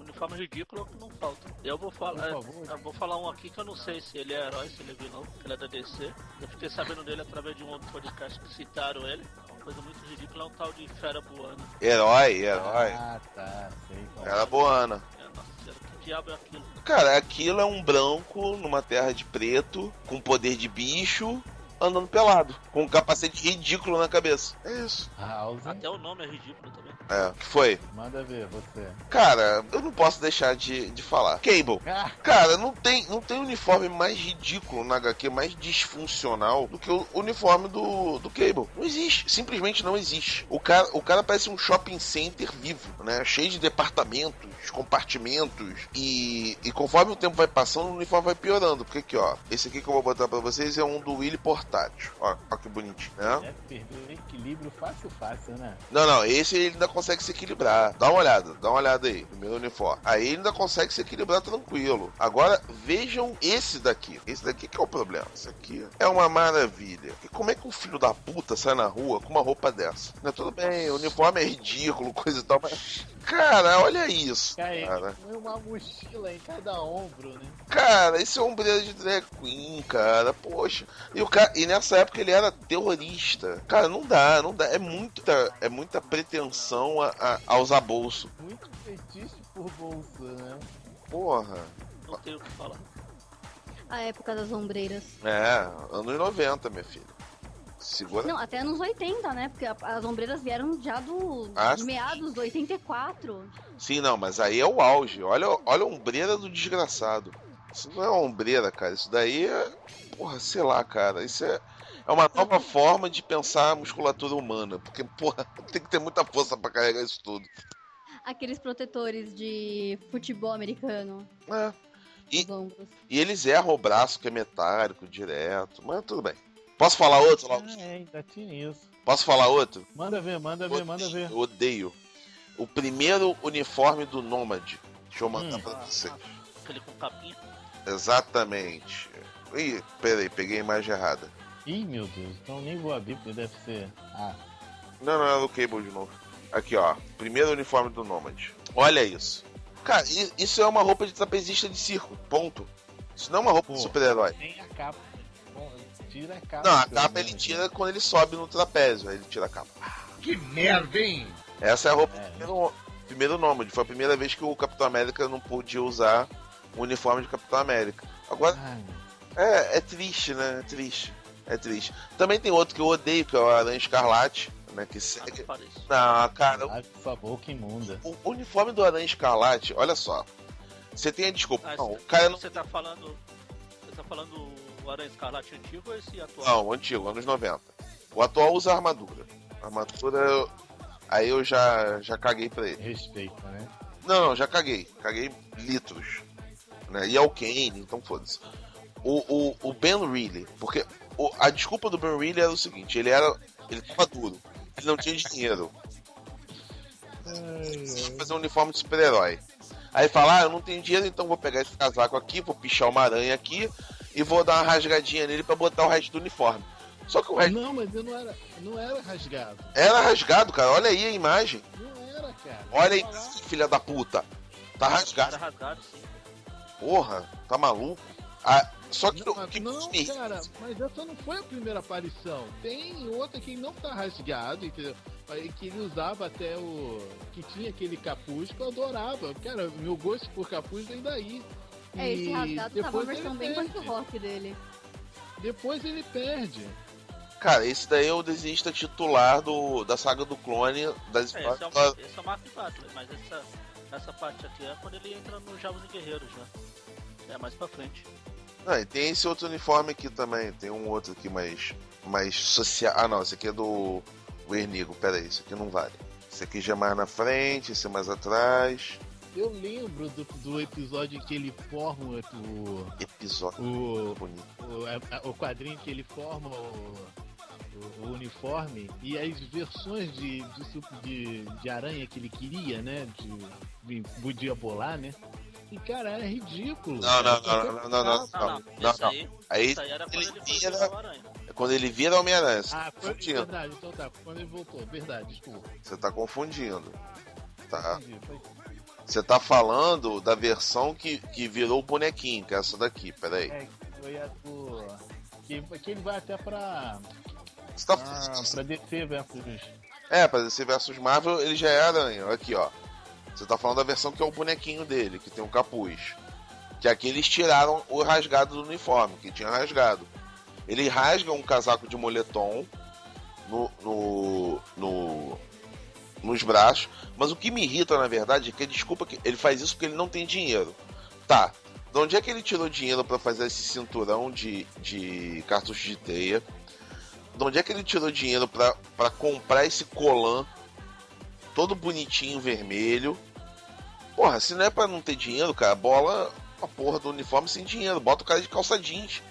Uniforme ridículo é que não falta. Eu vou falar. Favor. Eu vou falar um aqui que eu não sei se ele é herói, se ele é vilão, que ele é da DC. Eu fiquei sabendo dele através de um outro podcast que citaram ele. Coisa muito ridícula, é um tal de fera voando. Herói, herói. Ah, tá, sei qual é. Era boana. É, nossa senhora, que diabo é aquilo? Cara, aquilo é um branco numa terra de preto, com poder de bicho, andando pelado, com um capacete ridículo na cabeça. É isso. House. Até o nome é ridículo também. É, que foi? Manda ver você. Cara, eu não posso deixar de, de falar. Cable. Ah, Cara, não tem, não tem uniforme mais ridículo na HQ, mais disfuncional do que o uniforme do, do Cable. Não existe. Simplesmente não existe. O cara, o cara parece um shopping center vivo, né? Cheio de departamentos, compartimentos. E, e conforme o tempo vai passando, o uniforme vai piorando. Porque aqui, ó. Esse aqui que eu vou botar pra vocês é um do Willy portátil. Ó, ó que bonitinho, né? é perder o equilíbrio fácil, fácil, né? Não, não, esse ele ainda consegue se equilibrar. Dá uma olhada, dá uma olhada aí, primeiro uniforme. Aí ele ainda consegue se equilibrar tranquilo. Agora, vejam esse daqui. Esse daqui que é o problema. Esse aqui é uma maravilha. E como é que um filho da puta sai na rua com uma roupa dessa? Não, tudo bem, o uniforme é ridículo, coisa e tal, mas. Cara, olha isso. Cara, Cara, põe uma mochila em cada ombro, né? cara esse é um ombreiro de drag queen, cara. Poxa. E, o cara, e nessa época ele era terrorista. Cara, não dá, não dá. É muita, é muita pretensão a, a, a usar bolso. Muito fetiche por bolsa, né? Porra. Não tenho o que falar. A época das ombreiras. É, anos 90, minha filha. Segura. Não, até anos 80, né? Porque as ombreiras vieram já do Ah, de meados do 84. Sim, não, mas aí é o auge. Olha, olha a ombreira do desgraçado. Isso não é uma ombreira, cara. Isso daí é. Porra, sei lá, cara. Isso é. É uma nova forma de pensar a musculatura humana. Porque, porra, tem que ter muita força pra carregar isso tudo. Aqueles protetores de futebol americano. É. E-. E eles erram o braço que é metálico direto. Mas tudo bem. Posso falar outro? Ah, é, ainda tinha isso. Posso falar outro? Manda ver, manda ver, manda ver. Eu odeio. O primeiro uniforme do Nômade. Deixa eu mandar Hum. pra você. Aquele com capinha. Exatamente. Ih, peraí, peguei a imagem errada. Ih, meu Deus, então nem vou abrir porque deve ser. Ah, Não, não, é o Cable de novo. Aqui, ó. Primeiro uniforme do Nômade. Olha isso. Cara, isso é uma roupa de trapezista de circo. Ponto. Isso não é uma roupa de Pô. super-herói. tem a capa. Tira a capa. Não, a capa ele tira quando ele sobe no trapézio. Aí ele tira a capa. Que merda, hein? Essa é a roupa do É. primeiro, primeiro Nômade. Foi a primeira vez que o Capitão América não podia usar o uniforme de Capitão América. Agora, Ai, é, é triste, né? É triste. É triste. Também tem outro que eu odeio, que é o Aranha Escarlate, né? Que Ah, segue. não parece. Não, cara, ai, por favor, que imunda. o uniforme do Aranha Escarlate, olha só. Você tem a desculpa. Ah, Não, o você- cara não. Você tá falando. Você tá falando o Aranha Escarlate antigo ou esse atual? Não, o antigo, anos 90. O atual usa armadura. Armadura. eu- Aí eu já, já caguei pra ele. Respeita, né? Não, não, já caguei. Caguei litros. Né? E é o Kane, então foda-se. O, o, o Ben Reilly, porque o- a desculpa do Ben Reilly era o seguinte, ele era. Ele tava duro. Ele não tinha dinheiro. Tinha que fazer um uniforme de super-herói. Aí fala, ah, eu não tenho dinheiro, então vou pegar esse casaco aqui, vou pichar uma aranha aqui e vou dar uma rasgadinha nele pra botar o resto do uniforme. Só que o resto Não, mas eu não era, não era rasgado. era rasgado, cara. Olha aí a imagem. Não era, cara. Olha aí, filha da puta. Tá rasgado. Era rasgado, sim. Porra, tá maluco? Ah, só que Não, que não, me- cara, mas essa não foi a primeira aparição. Tem outra que não tá rasgado, entendeu? Que ele usava até o. que tinha aquele capuz que eu adorava. Cara, meu gosto por capuz vem daí. É, esse rasgado tava a depois versão ele bem perde. punk rock dele. Depois ele perde. Cara, esse daí é o desenhista titular do, da saga do clone das É, esse, é o, esse é o Mark Butler, mas essa, essa parte aqui é quando ele entra no Jovens e Guerreiros já. É mais pra frente. Não, e tem esse outro uniforme aqui também. Tem um outro aqui mais, mais social. Ah, não, esse aqui é do Wernigo. Pera aí, esse aqui não vale. Esse aqui já é mais na frente, esse é mais atrás. Eu lembro do, do episódio em que ele forma o. Episódio o, o, a- o quadrinho que ele forma o, o- o uniforme e as versões de, de, de, de aranha que ele queria, né? De, de podia bolar, né? E cara, era ridículo. Não, não, não, não, não, não, Não, não, não, aí, Aí era quando ele Aranha. é quando ele vira Homem-Aranha. Você Ah, tá foi confundindo. verdade, então tá, quando ele voltou, verdade, desculpa. Você tá confundindo. Tá? Entendi, foi- Você tá falando da versão que, que virou o bonequinho, que é essa daqui, peraí. É, foi a do. Que, que ele vai até pra. Você tá Ah, pra DC versus. É, pra DC vs Marvel ele já é aranha. Aqui, ó. Você tá falando da versão que é o bonequinho dele, que tem um capuz. Que aqui eles tiraram o rasgado do uniforme, que tinha rasgado. Ele rasga um casaco de moletom no, no, no- nos braços. Mas o que me irrita, na verdade, é que desculpa que ele faz isso porque ele não tem dinheiro. Tá. De onde é que ele tirou dinheiro pra fazer esse cinturão de, de cartucho de teia? De onde é que ele tirou dinheiro pra pra comprar esse colan todo bonitinho vermelho? Porra, se não é pra não ter dinheiro, cara, bola a porra do uniforme sem dinheiro. Bota o cara de calça jeans.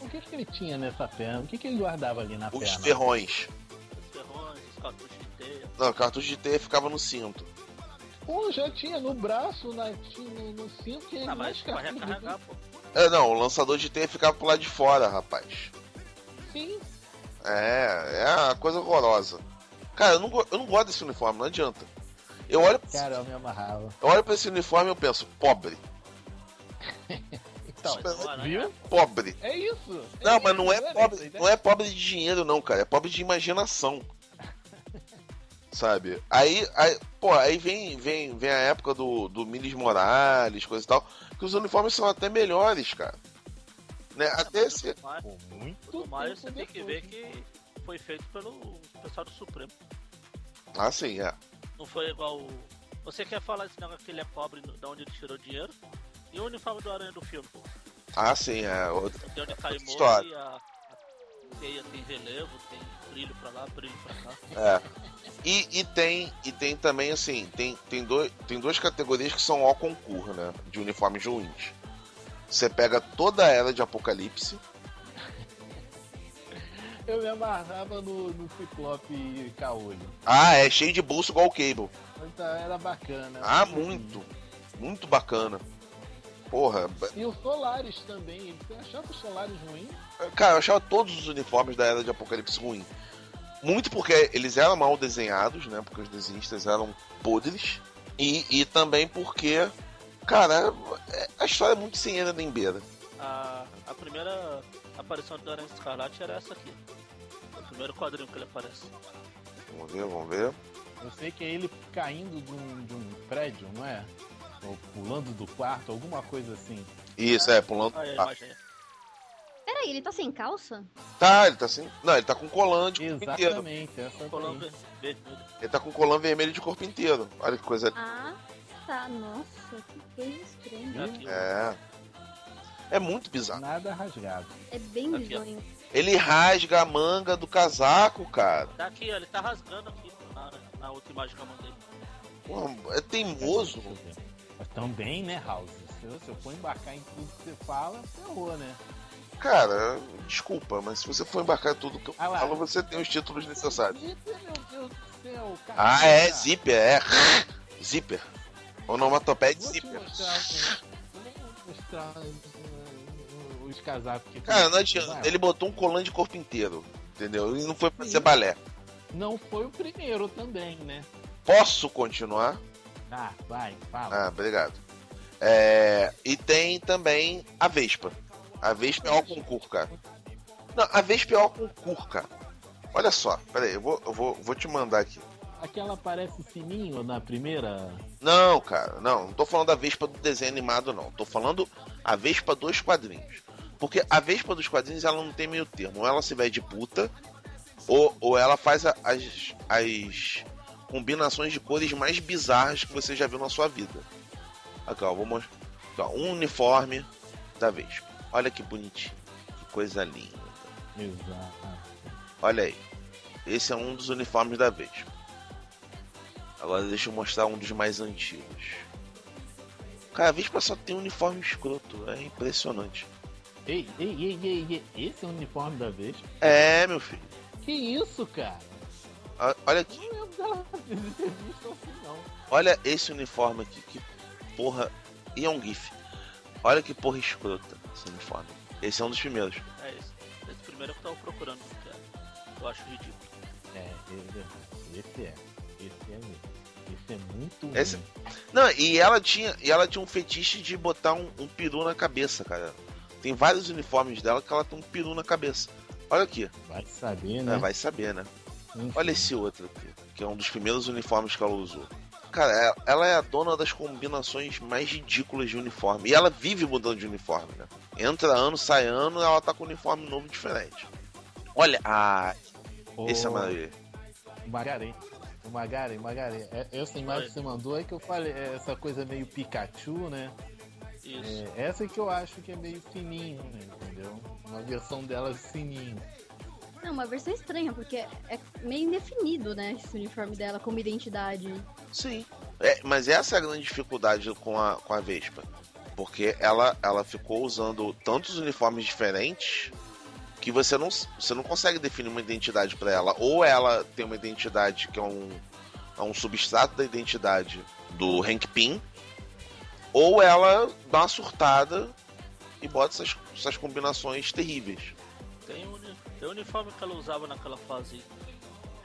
O que, que ele tinha nessa perna? O que, que ele guardava ali na Os perna? ferrões. Os ferrões, os cartuchos de teia. Não, o cartucho de teia ficava no cinto. Pô, já tinha no braço, na, tinha no, no cinto. que Ah, mais mas pra recarregar, pô. É, não, o lançador de teia ficava pro lado de fora, rapaz. Sim. É, é uma coisa horrorosa. Cara, eu não, eu não gosto desse uniforme, não adianta. Eu olho, Cara, eu me amarrava. eu olho pra esse uniforme e eu penso, pobre. Então, o Aranha- viu? Pobre. É isso. Não, é mas não é isso, pobre, isso, não é pobre de dinheiro, não, cara. É pobre de imaginação. Sabe? Aí, aí, pô, aí vem, vem, vem a época do, do Miles Morales, coisa e tal, que os uniformes são até melhores, cara. Né? Até esse. Muito mais, você tem que ver que foi feito pelo pessoal do Supremo. Ah, sim, é. Não foi igual. o- Você quer falar esse negócio que ele é pobre, da onde ele tirou dinheiro? E o uniforme do Aranha do filme? Ah, sim, é. Outra- De onde cai Outra história. e a, tem relevo, tem brilho pra lá, brilho pra cá. É. E, e tem e tem também assim, tem, tem, dois, tem duas categorias que são ao concurso, né? De uniformes ruins. Você pega toda a era de Apocalipse. Eu me amarrava no, no Ciclope Caolho. Ah, é cheio de bolso igual o Cable. Então, era bacana. Ah, muito. Muito bacana. Porra, E o Solaris também. Você achava o Solaris ruim? Cara, eu achava todos os uniformes da era de Apocalipse ruim. Muito porque eles eram mal desenhados, né? Porque os desenhistas eram podres. E, e também porque, cara, é- a história é muito sem era nem beira. A, a primeira aparição do Aranha Escarlate era essa aqui. O primeiro quadrinho que ele aparece. Vamos ver, vamos ver. Eu sei que é ele caindo de um, de um prédio, não é? Ou pulando do quarto, alguma coisa assim. Isso, é, pulando. Aí, Ah, imagem. Peraí, ele tá sem calça? tá, ele tá assim. Não, ele tá com colã de corpo inteiro. Exatamente, ver- vermelho. Ele tá com colã vermelho de corpo inteiro. Olha que coisa. Ah, tá. Nossa, que coisa estranha. Aqui, É. É muito bizarro. Nada rasgado. É bem Aqui, ó. bizonho. Ele rasga a manga do casaco, cara. Tá aqui, ó, ele tá rasgando aqui na, na outra imagem que eu mandei. Pô, é teimoso. Mas também, né, House? Se eu, se eu for embarcar em tudo que você fala, ferrou, né? Cara, desculpa, mas se você for embarcar tudo que eu Ah falo, você tem os títulos necessários. Zíper, meu Deus do céu, cara. Ah, é, zíper, é. Zíper. Onomatopeia de zíper. vou mostrar uh, os casacos que Cara, não adianta. Ele botou um colã de corpo inteiro. Entendeu? E não foi pra ser balé. Não foi o primeiro também, né? Posso continuar? Ah, vai, fala. Ah, obrigado. É, e tem também a Vespa. A Vespa é o concurso, cara. Não, a Vespa é o concurso, cara. Olha só, peraí, eu vou, eu vou, vou te mandar aqui. Aquela parece fininho na primeira. Não, cara, não, não tô falando da Vespa do desenho animado, não. Tô falando a Vespa dos quadrinhos. Porque a Vespa dos quadrinhos, ela não tem meio termo. Ou ela se veste de puta, ou, ou ela faz as, as combinações de cores mais bizarras que você já viu na sua vida. Aqui, ó, vou mostrar. Aqui, ó, um uniforme da Vespa. Olha que bonitinho. Que coisa linda. Exato. Olha aí. Esse é um dos uniformes da Vespa. Agora deixa eu mostrar um dos mais antigos. Cara, a Vespa só tem um uniforme escroto. É impressionante. Ei, ei, ei, ei, ei, esse é o uniforme da vez? É, meu filho. Que isso, cara? Olha aqui. Assim. Olha esse uniforme aqui. Que porra. E é um GIF. Olha que porra escrota esse uniforme. Esse é um dos primeiros. É esse. Esse primeiro que eu tava procurando, é- eu acho ridículo. É, esse, esse é. Esse é mesmo. Esse é muito Esse-. Não, e ela tinha, e ela tinha um fetiche de botar um, um peru na cabeça, cara. Tem vários uniformes dela que ela tem um peru na cabeça. Olha aqui. Vai saber, É, né? vai saber, né? Enfim. Olha esse outro aqui, que é um dos primeiros uniformes que ela usou. Cara, é- ela é a dona das combinações mais ridículas de uniforme. E ela vive mudando de uniforme, né? Entra ano, sai ano, ela tá com um uniforme novo diferente. Olha, ah, esse é. Magaren. O Magaren, Magaren. É, essa imagem que você mandou é que eu falei, é essa coisa meio Pikachu, né? Isso. É, essa que eu acho que é meio fininho, né, entendeu? Uma versão dela fininho. Não, uma versão estranha, porque é meio indefinido, né? Esse uniforme dela como identidade. Sim. É, mas essa é a grande dificuldade com a, com a Vespa. Porque ela, ela ficou usando tantos uniformes diferentes que você não, você não consegue definir uma identidade pra ela. Ou ela tem uma identidade que é um, é um substrato da identidade do Hank Pym, ou ela dá uma surtada e bota essas, essas combinações terríveis. Tem o tem o uniforme que ela usava naquela fase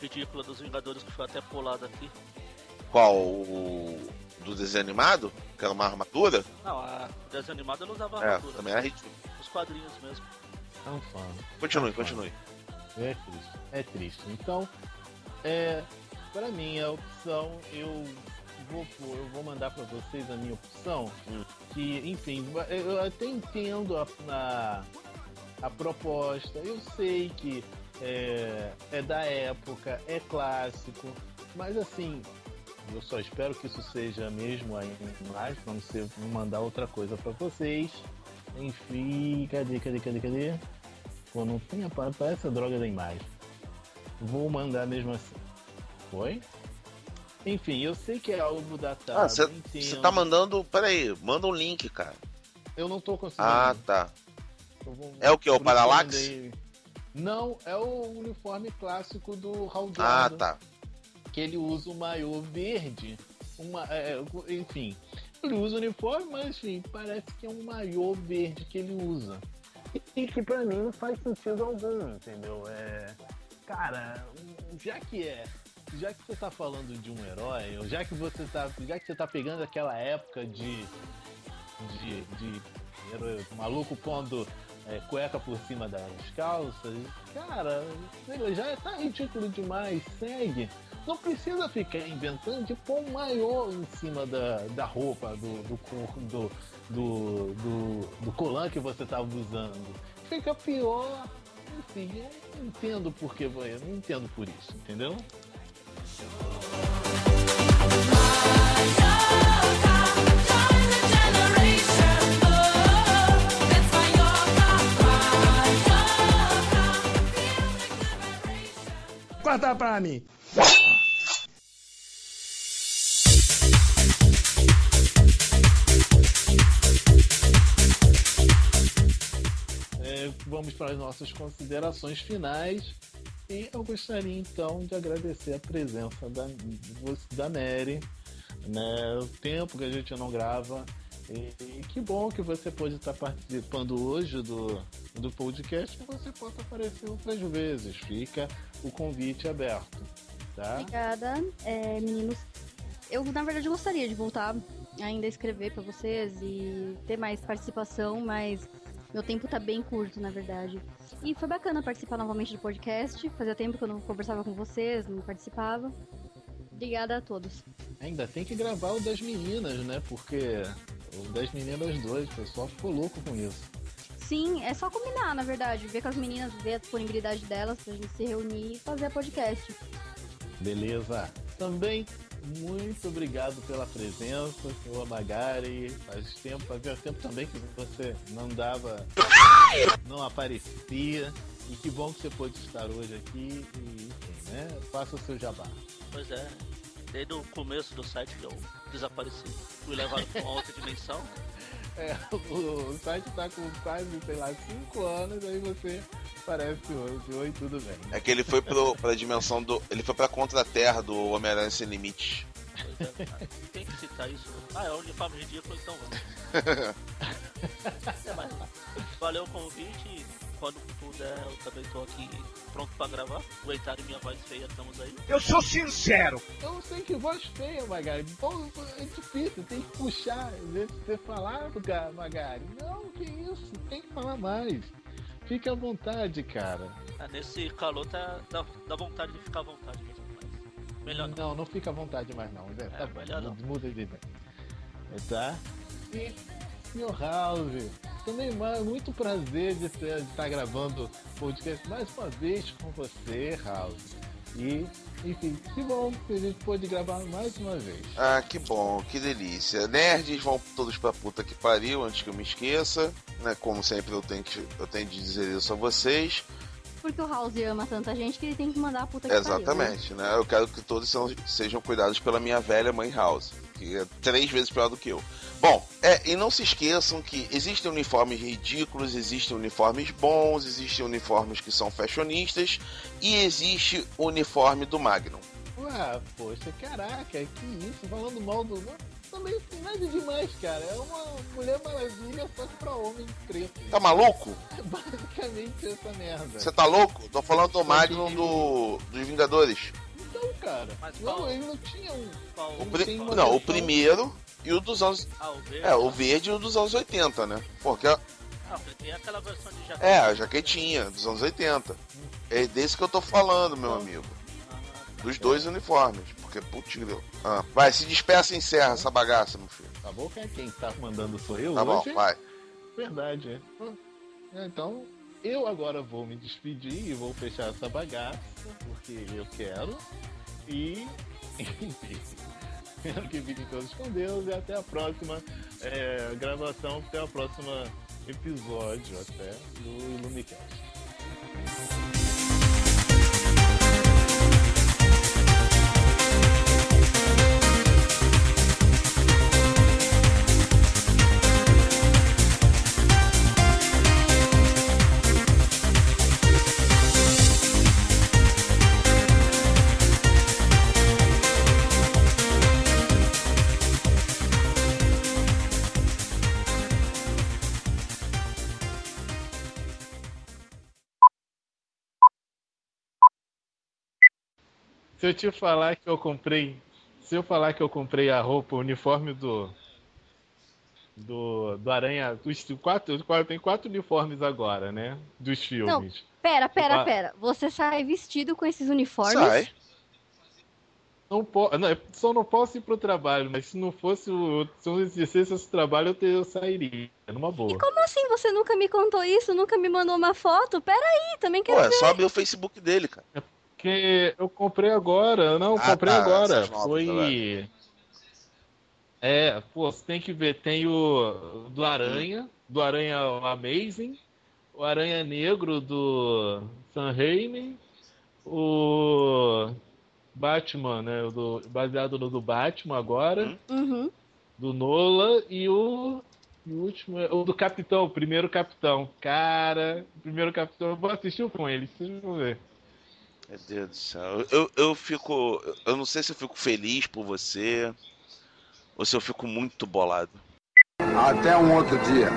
ridícula dos Vingadores que foi até pulado aqui. Qual? O do desenho animado? Que era uma armadura? Não, a desenho animado ela usava É, armadura. também é ridículo. Os quadrinhos mesmo. É um fã. Continue, continue. É triste. É triste. Então, é, para mim, a opção, eu vou, pôr- eu vou mandar para vocês a minha opção. Que, enfim, eu até entendo a, a, a proposta. Eu sei que é, é da época, é clássico, mas assim, eu só espero que isso seja mesmo aí mais, pra não ser mandar outra coisa para vocês. Enfim, cadê, cadê, cadê, cadê? Pô, não tem a pa- parece a droga da imagem. Vou mandar mesmo assim. Foi? Enfim, eu sei que é algo datado. Ah, você entendo. tá mandando. Peraí, manda um link, cara. Eu não tô conseguindo. Ah, tá. Eu vou- É o que? O Parallax? Não, é o uniforme clássico do Hal Ah, Jordan, tá. Que ele usa o maiô verde. Uma, é, enfim, ele usa o uniforme, mas enfim, parece que é um maiô verde que ele usa. E que pra mim não faz sentido algum, entendeu? É. Cara, já que é. Já que você tá falando de um herói, ou já que você tá. Já que você tá pegando aquela época de. de. de herói- maluco pondo é, cueca por cima das calças, cara, já tá ridículo demais, segue. Não precisa ficar inventando de pôr um maiô em cima da, da roupa, do, do, do, do, do, do colan que você tava usando. Fica pior. Enfim, eu não entendo por que, eu não entendo por isso, entendeu? Corta pra mim. É, vamos para as nossas considerações finais. E eu gostaria então de agradecer a presença da, da Nery, né? O tempo que a gente não grava. E, que bom que você pode estar participando hoje do, do podcast, que você possa aparecer outras vezes. Fica o convite aberto, tá? Obrigada, é, meninos. Eu, na verdade, gostaria de voltar ainda a escrever pra vocês e ter mais participação, mas meu tempo tá bem curto, na verdade. E foi bacana participar novamente do podcast. Fazia tempo que eu não conversava com vocês, não participava. Obrigada a todos. Ainda tem que gravar o das meninas, né? Porque o das meninas dois, o pessoal ficou louco com isso. Sim, é só combinar, na verdade. Ver com as meninas, ver a disponibilidade delas pra gente se reunir e fazer podcast. Beleza. Também muito obrigado pela presença, senhor Magari. Faz tempo, fazia tempo também que você não dava, não aparecia. E que bom que você pôde estar hoje aqui e, enfim, né? Faça o seu jabá. Pois é, desde o começo do site que eu desapareci. Fui levado pra uma outra dimensão. É, o, o site tá com quase, sei lá, 5 anos, aí você aparece hoje. Oi, tudo bem. É que ele foi pro, pra dimensão do. Ele foi pra contra-terra do Homem-Aranha Sem Limite. Pois é, cara. Tem que citar isso. Ah, é um uniforme ridículo, então vamos. É, mas valeu o convite quando puder eu também tô aqui pronto pra gravar. Aguentarem minha voz feia, estamos aí. Eu sou sincero. Eu não sei que voz feia, Magari. Bom, é difícil, tem que puxar. Às vezes você falar, cara, Magari. Não, que isso, tem que falar mais. Fique à vontade, cara. Ah, nesse calor tá, dá, dá vontade de ficar à vontade mesmo. Mas melhor não. Não, não fica à vontade mais não. Zé. Tá É, bom, melhor não. muda de ideia. Tá? E, senhor House, também ma- muito prazer de estar gravando podcast mais uma vez com você, House. E, enfim, que bom que a gente pôde gravar mais uma vez. Ah, que bom, que delícia. Nerds vão todos pra puta que pariu, antes que eu me esqueça. Né? Como sempre eu tenho, que, eu tenho de dizer isso a vocês. Porque o House ama tanta gente que ele tem que mandar a puta que pariu, né? Exatamente, né? Eu quero que todos sejam cuidados pela minha velha mãe House, que é três vezes pior do que eu. Bom, é, e não se esqueçam que existem uniformes ridículos, existem uniformes bons, existem uniformes que são fashionistas e existe o uniforme do Magnum. Ué, poxa, caraca, que isso, falando mal do. Também nada demais, cara. É uma Mulher Maravilha só que pra homem preto. Tá maluco? É basicamente essa merda. Você tá louco? Tô falando do Magnum do, dos Vingadores. Então, cara, não, ele não tinha um. O pri- Não, o primeiro e o dos anos. Ah, o verde. É, o verde e o dos anos 80, né? Porque Ah, porque tem aquela versão de jaqueta. É, a jaquetinha dos anos 80. É desse que eu tô falando, meu amigo. Dos dois uniformes. Porque, putz. Ah, vai, se despeça e encerra essa bagaça, meu filho. Tá bom, quem quem tá mandando sou eu Tá bom, hoje? vai. Verdade. é. Então, eu agora vou me despedir e vou fechar essa bagaça, porque eu quero. E, espero que fiquem todos com Deus e até a próxima é, gravação, até o próximo episódio até do Ilumicast. Eu te falar que eu comprei. Se eu falar que eu comprei a roupa, o uniforme do. Do, do Aranha. Dos quatro, quatro- tem quatro uniformes agora, né? Dos filmes. Pera, pera, Ah. pera. Você sai vestido com esses uniformes? Sai. Não po não, eu só não posso ir pro trabalho, mas se não fosse o. Se não existisse esse trabalho, eu, te- eu sairia. Numa boa. Como assim? Você nunca me contou isso? Nunca me mandou uma foto? Pera aí, também quero Pô, é ver. só abrir o Facebook dele, cara. Porque eu comprei agora. Não, Ah, comprei tá, agora. novas, Foi. É, pô, você tem que ver. Tem o do Aranha, do Aranha Amazing, o Aranha Negro do Sam Raimi, o Batman, né? Do, baseado no do Batman agora, Uhum. do Nola e o. e o último, é o do Capitão, o primeiro Capitão. Cara, o primeiro Capitão, eu vou assistir com ele, vocês vão ver. Meu Deus do céu. Eu, eu fico. Eu não sei se eu fico feliz por você ou se eu fico muito bolado. Até um outro dia.